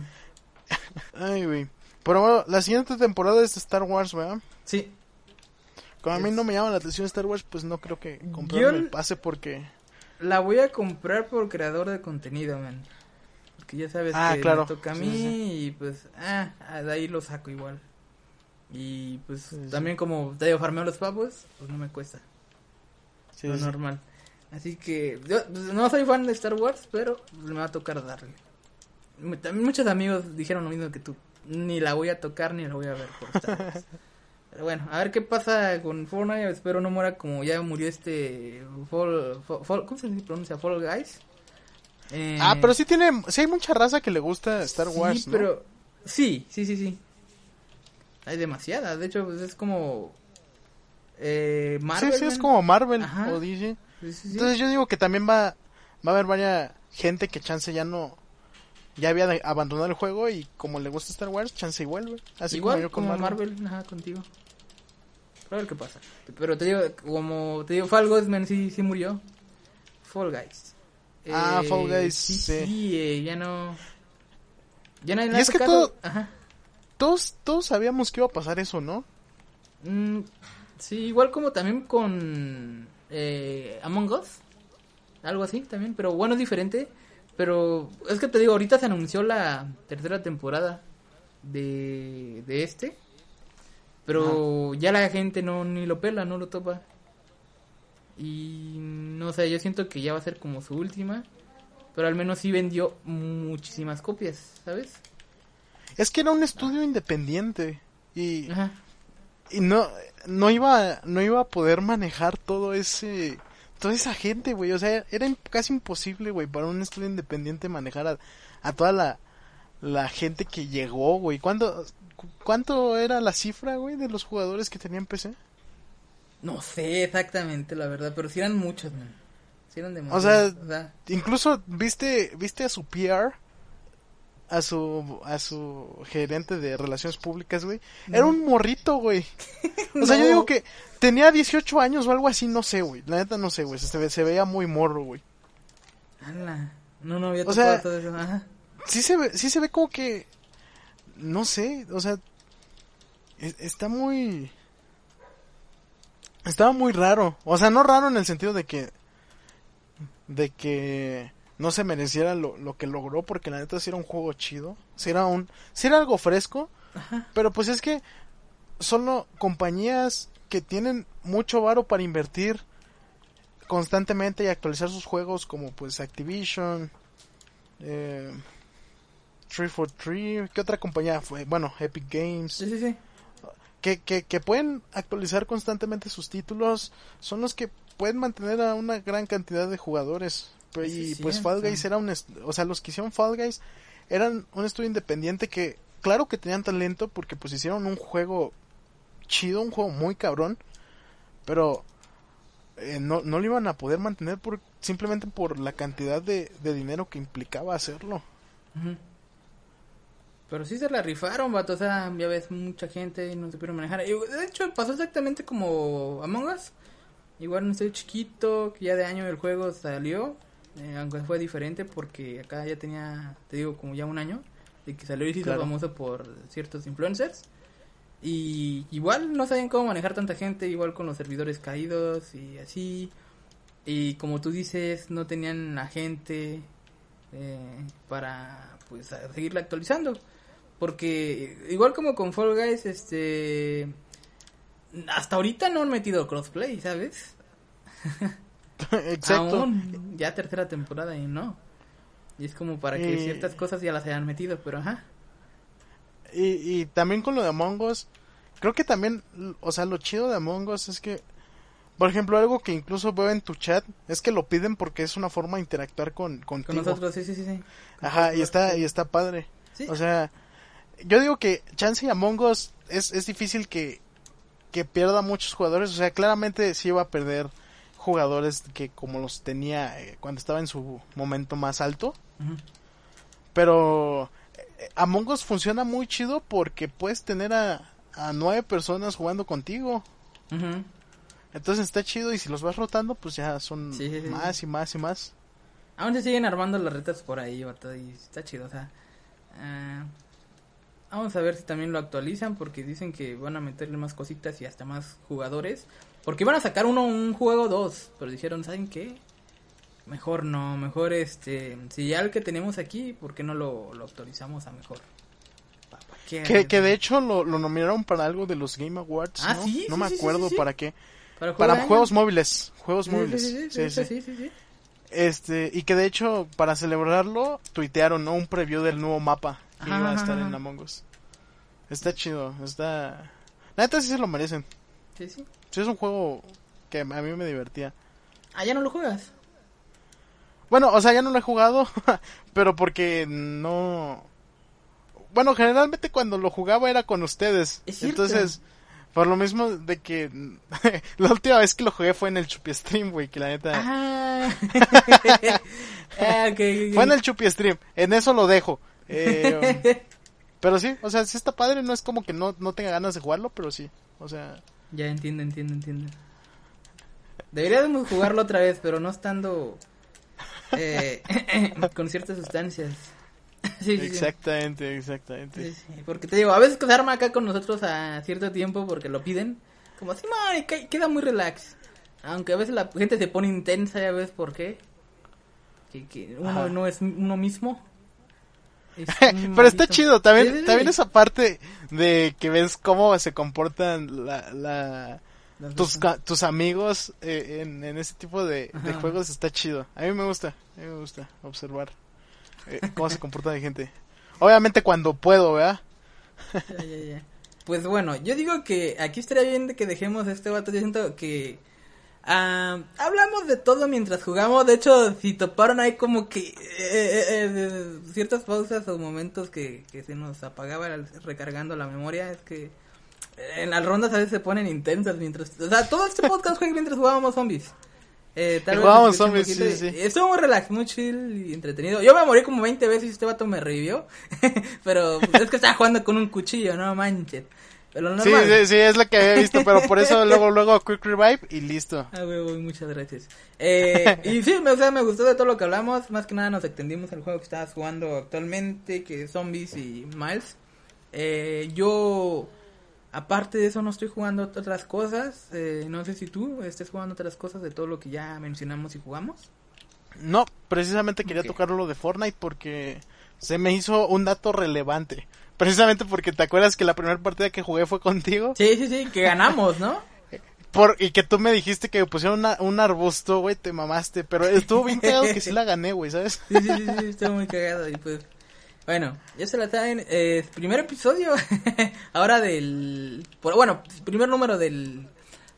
Ay, güey. Pero bueno, la siguiente temporada es de Star Wars, ¿verdad? Sí, Como a mí no me llama la atención Star Wars, pues no creo que comprarme Yo- el pase porque... la voy a comprar por creador de contenido, man. Porque ya sabes Ah, que claro. me toca a mí sí, y pues, ah, de ahí lo saco igual. Y pues Sí, también como te digo, farmeo los pavos, pues no me cuesta. Sí, lo normal. Así que yo pues, no soy fan de Star Wars, pero me va a tocar darle. También muchos amigos dijeron lo mismo que tú. Ni la voy a tocar ni la voy a ver por Star Wars. Pero bueno, a ver qué pasa con Fortnite. Espero no muera como ya murió este Fall, Fall- Fall- ¿cómo se pronuncia? Fall Guys. Eh, Ah, pero sí tiene... Sí hay mucha raza que le gusta Star sí, Wars, ¿no? pero sí, sí, sí, sí. Hay demasiadas. De hecho, pues es como eh, Marvel. sí, sí, es como Marvel Ajá. o DC. Sí, sí. Entonces yo digo que también va, va a haber varias gente que chance ya no... Ya había abandonado el juego y como le gusta Star Wars, chance y vuelve. Así Igual como yo con como Marvel. Marvel, ajá, contigo. A ver qué pasa. Pero te digo, como te digo, Fall Guys, man, sí, sí murió. Fall Guys. Ah, Eh, Fall Guys, Sí, sí. sí, eh, ya no... Ya no Y es que todo- Ajá. Todos, todos sabíamos que iba a pasar eso, ¿no? Mm, sí, igual como también con eh, Among Us. Algo así también, pero bueno, es diferente. Pero es que te digo, ahorita se anunció la tercera temporada de, de este. Pero ya la gente no ni lo pela, no lo topa. Y no sé, yo siento que ya va a ser como su última. Pero al menos sí vendió muchísimas copias, ¿sabes? Es que era un estudio independiente y, Ajá. y no no iba no iba a poder manejar todo ese toda esa gente, güey, o sea, era casi imposible, güey, para un estudio independiente manejar a, a toda la la gente que llegó, güey. ¿Cuánto cu- cuánto era la cifra, güey, de los jugadores que tenían PC? No sé exactamente, la verdad, pero sí eran muchos, man. Sí eran O demasiados. sea, incluso viste viste a su PR a su a su gerente de relaciones públicas, güey. Era un morrito, güey. O sea, yo digo que tenía 18 años o algo así, no sé, güey. La neta no sé, güey. Se, ve- se veía muy morro, güey. Ala, No, no había O sea, todo eso. Ajá. Sí se ve, sí se ve como que no sé, o sea, es- está muy estaba muy raro. O sea, no raro en el sentido de que de que no se mereciera lo, lo que logró porque la neta sí era un juego chido, sí era un sí era algo fresco, Ajá. pero pues es que solo compañías que tienen mucho varo para invertir constantemente y actualizar sus juegos como pues Activision, eh, 343, ¿qué otra compañía fue? Bueno, Epic Games. Sí, sí, sí. Que, que, que pueden actualizar constantemente sus títulos, son los que pueden mantener a una gran cantidad de jugadores. Sí, y es pues. Fall Guys era un... O sea, los que hicieron Fall Guys eran un estudio independiente que, claro que tenían talento porque pues hicieron un juego chido, un juego muy cabrón, pero eh, no, no lo iban a poder mantener por simplemente por la cantidad de, de dinero que implicaba hacerlo. Ujú. Pero sí se la rifaron, vato. O sea, ya ves, mucha gente no se pudieron manejar. Y, de hecho, pasó exactamente como Among Us. Igual un estudio chiquito, que ya de año el juego salió. eh, aunque fue diferente porque acá ya tenía, te digo, como ya un año. De que salió y se hizo Claro. famoso por ciertos influencers. Y igual no sabían cómo manejar tanta gente, igual con los servidores caídos y así. Y como tú dices, no tenían la gente eh, para pues seguirla actualizando. Porque igual como con Fall Guys, este hasta ahorita no han metido crossplay, ¿sabes? Exacto. Aún ya tercera temporada y no. Y es como para que Eh. ciertas cosas ya las hayan metido, pero ajá. Y, y también con lo de Among Us, creo que también, o sea, lo chido de Among Us es que, por ejemplo, algo que incluso veo en tu chat es que lo piden porque es una forma de interactuar con, Con contigo. nosotros, sí, sí, sí. Con Ajá, y está, y está padre. Sí. O sea, yo digo que Chance y Among Us es, es difícil que, que pierda muchos jugadores. O sea, claramente sí va a perder jugadores que como los tenía eh, cuando estaba en su momento más alto. Pero eh, Among Us funciona muy chido porque puedes tener a, a nueve personas jugando contigo. Entonces está chido y si los vas rotando, pues ya son Sí, sí, sí. más y más y más. Aún se siguen armando las retas por ahí, y está chido, o sea. ah, vamos a ver si también lo actualizan, porque dicen que van a meterle más cositas y hasta más jugadores. Porque iban a sacar uno, un juego dos, pero dijeron, ¿saben qué? Mejor no, mejor este, si ya el que tenemos aquí, ¿por qué no lo, lo actualizamos a mejor? Que, que de hecho lo, lo nominaron para algo de los Game Awards, Ah, ¿no? sí, no sí, me acuerdo sí, para qué. para, juegos móviles, juegos móviles. Este, y que de hecho para celebrarlo tuitearon, ¿no? Un preview del nuevo mapa que Ajá, iba a ajá, estar ajá. en Among Us. Está chido, está La neta sí se lo merecen. Sí, sí. Sí es un juego que a mí me divertía. Ah, ya no lo juegas. Bueno, o sea, ya no lo he jugado, pero porque no... Bueno, generalmente cuando lo jugaba era con ustedes. Es. Entonces, por lo mismo de que la última vez que lo jugué fue en el Chupi Stream, güey, que la neta... Ah. ah. Fue en el Chupi Stream, en eso lo dejo. Eh, pero sí, o sea, sí está padre, no es como que no, no tenga ganas de jugarlo, pero sí, o sea... Ya entiendo, entiendo, entiendo. Deberíamos jugarlo otra vez, pero no estando eh, con ciertas sustancias. Sí, sí, sí. Exactamente, exactamente. Sí, sí, Porque te digo, a veces que se arma acá con nosotros a cierto tiempo porque lo piden. Como así, "Ay, que- queda muy relax. Aunque a veces la gente se pone intensa, ya ves por qué. Que, que uno Ajá. no es uno mismo. Es Pero está chido, también, Sí, también esa parte de que ves cómo se comportan la, la, tus, tus amigos eh, en, en ese tipo de, juegos está chido. A mí me gusta, a mí me gusta observar eh, cómo se comporta la gente. Obviamente cuando puedo, ¿verdad? Ya, ya, ya. Pues bueno, yo digo que aquí estaría bien que dejemos este vato. Yo siento que ah, hablamos de todo mientras jugamos. De hecho, si toparon ahí como que eh, eh, eh, ciertas pausas o momentos que, que se nos apagaba recargando la memoria, es que en las rondas a veces se ponen intensas mientras... O sea, todo este podcast fue mientras jugábamos zombies. Eh, tal jugábamos zombies, sí, sí. Estuvo muy relax, muy chill y entretenido. Yo me morí como 20 veces y este vato me revivió. Pero es que estaba jugando con un cuchillo, no manches. Pero Sí, sí, sí, es lo que había visto, pero por eso luego, luego Quick Revive y listo. Ah, huevo, muchas gracias. Eh, y sí, me, o sea, me gustó de todo lo que hablamos. Más que nada nos extendimos al juego que estabas jugando actualmente, que es Zombies y Miles. Eh, yo, aparte de eso, no estoy jugando otras cosas. Eh, no sé si tú estés jugando otras cosas de todo lo que ya mencionamos y jugamos. No, precisamente quería Ok. tocar lo de Fortnite porque se me hizo un dato relevante. Precisamente porque te acuerdas que la primera partida que jugué fue contigo. Sí, sí, sí, que ganamos, ¿no? por, y que tú me dijiste que pusieron una, un arbusto, güey, te mamaste. Pero estuvo bien cagado que sí la gané, güey, ¿sabes? Sí, sí, sí, sí, estuvo muy cagado. Y pues, bueno, ya se la saben. Eh, primer episodio, ahora del. por- bueno, primer número del.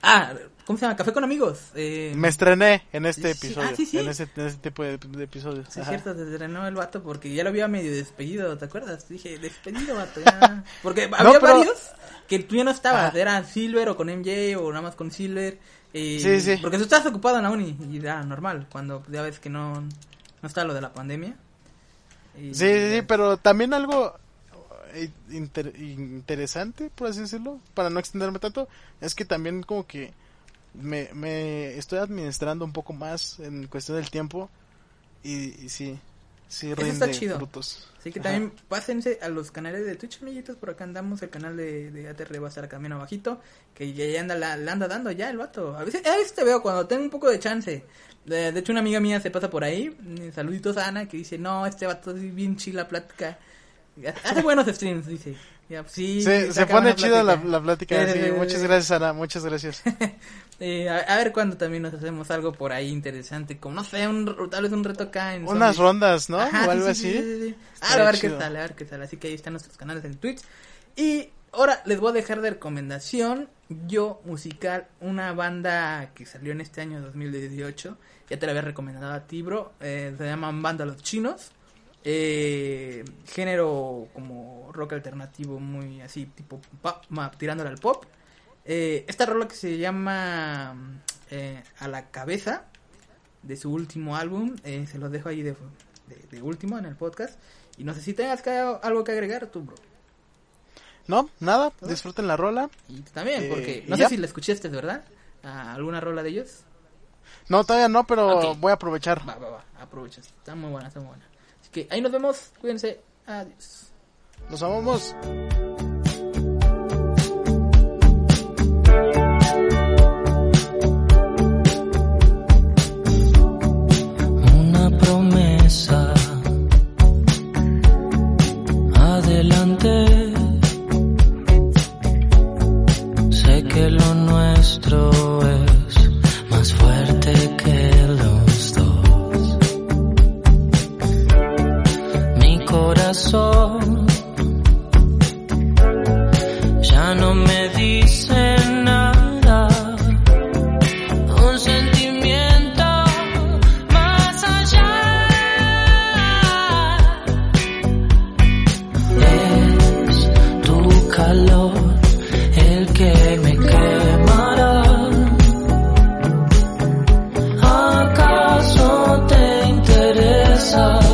Ah, ¿cómo se llama? Café con amigos. Eh, Me estrené en este episodio. ah, sí, sí. En, ese, en ese tipo de, de episodios. Sí, es cierto, se estrenó el vato porque ya lo había medio despedido, ¿te acuerdas? Dije, despedido, vato, ya. Porque había pero- varios que tú ya no estabas, Ajá. eran Silver o con MJ o nada más con Silver. eh, Sí, sí. Porque tú estabas ocupado en la uni y era normal, cuando ya ves que no, no está lo de la pandemia. Y- Sí, sí, sí, pero también algo eh, inter- interesante, por así decirlo, para no extenderme tanto, es que también como que me, me estoy administrando un poco más en cuestión del tiempo y, y sí, sí Eso rinde está chido. frutos. Así que Ajá. también pásense a los canales de Twitch, amiguitos. Por acá andamos. El canal de, de ATR va a estar camino abajito. Que ya, ya anda, la, la anda dando ya el vato. A veces, a veces te veo cuando tengo un poco de chance. De, de hecho, una amiga mía se pasa por ahí. eh, Saluditos a Ana. Que dice: No, este vato es bien chila plática. Hace buenos streams, dice. Ya, sí, Se, se pone chida la, plática. la plática, Sí, sí, sí, muchas gracias Ana, muchas gracias. Eh, a, a ver cuándo también nos hacemos algo por ahí interesante. Como, no sé, un, tal vez un reto acá en Unas zombies. rondas, ¿no? Ajá, o algo sí, sí, así. sí, sí, sí. Ah, a ver qué chido. tal, a ver qué tal. Así que ahí están nuestros canales en Twitch. Y ahora les voy a dejar de recomendación yo musical una banda que salió en este año 2018. Ya te la había recomendado a ti, bro. Eh, se llaman Banda Los Chinos. Eh, género como rock alternativo muy así tipo pop, tirándole al pop. Eh, esta rola que se llama eh, A la cabeza de su último álbum, eh, se los dejo ahí de, de- de último en el podcast. Y no sé si tengas que- algo que agregar tú, bro. No, nada, disfruten la rola. Y tú también, Eh, porque ¿y no ya? sé si la escuchaste, ¿verdad? ¿A ¿Alguna rola de ellos? No, todavía no, pero voy a aprovechar. Va, va, va, aprovecha. Está muy buena, está muy buena. Ahí nos vemos, cuídense, adiós. Nos amamos. sun.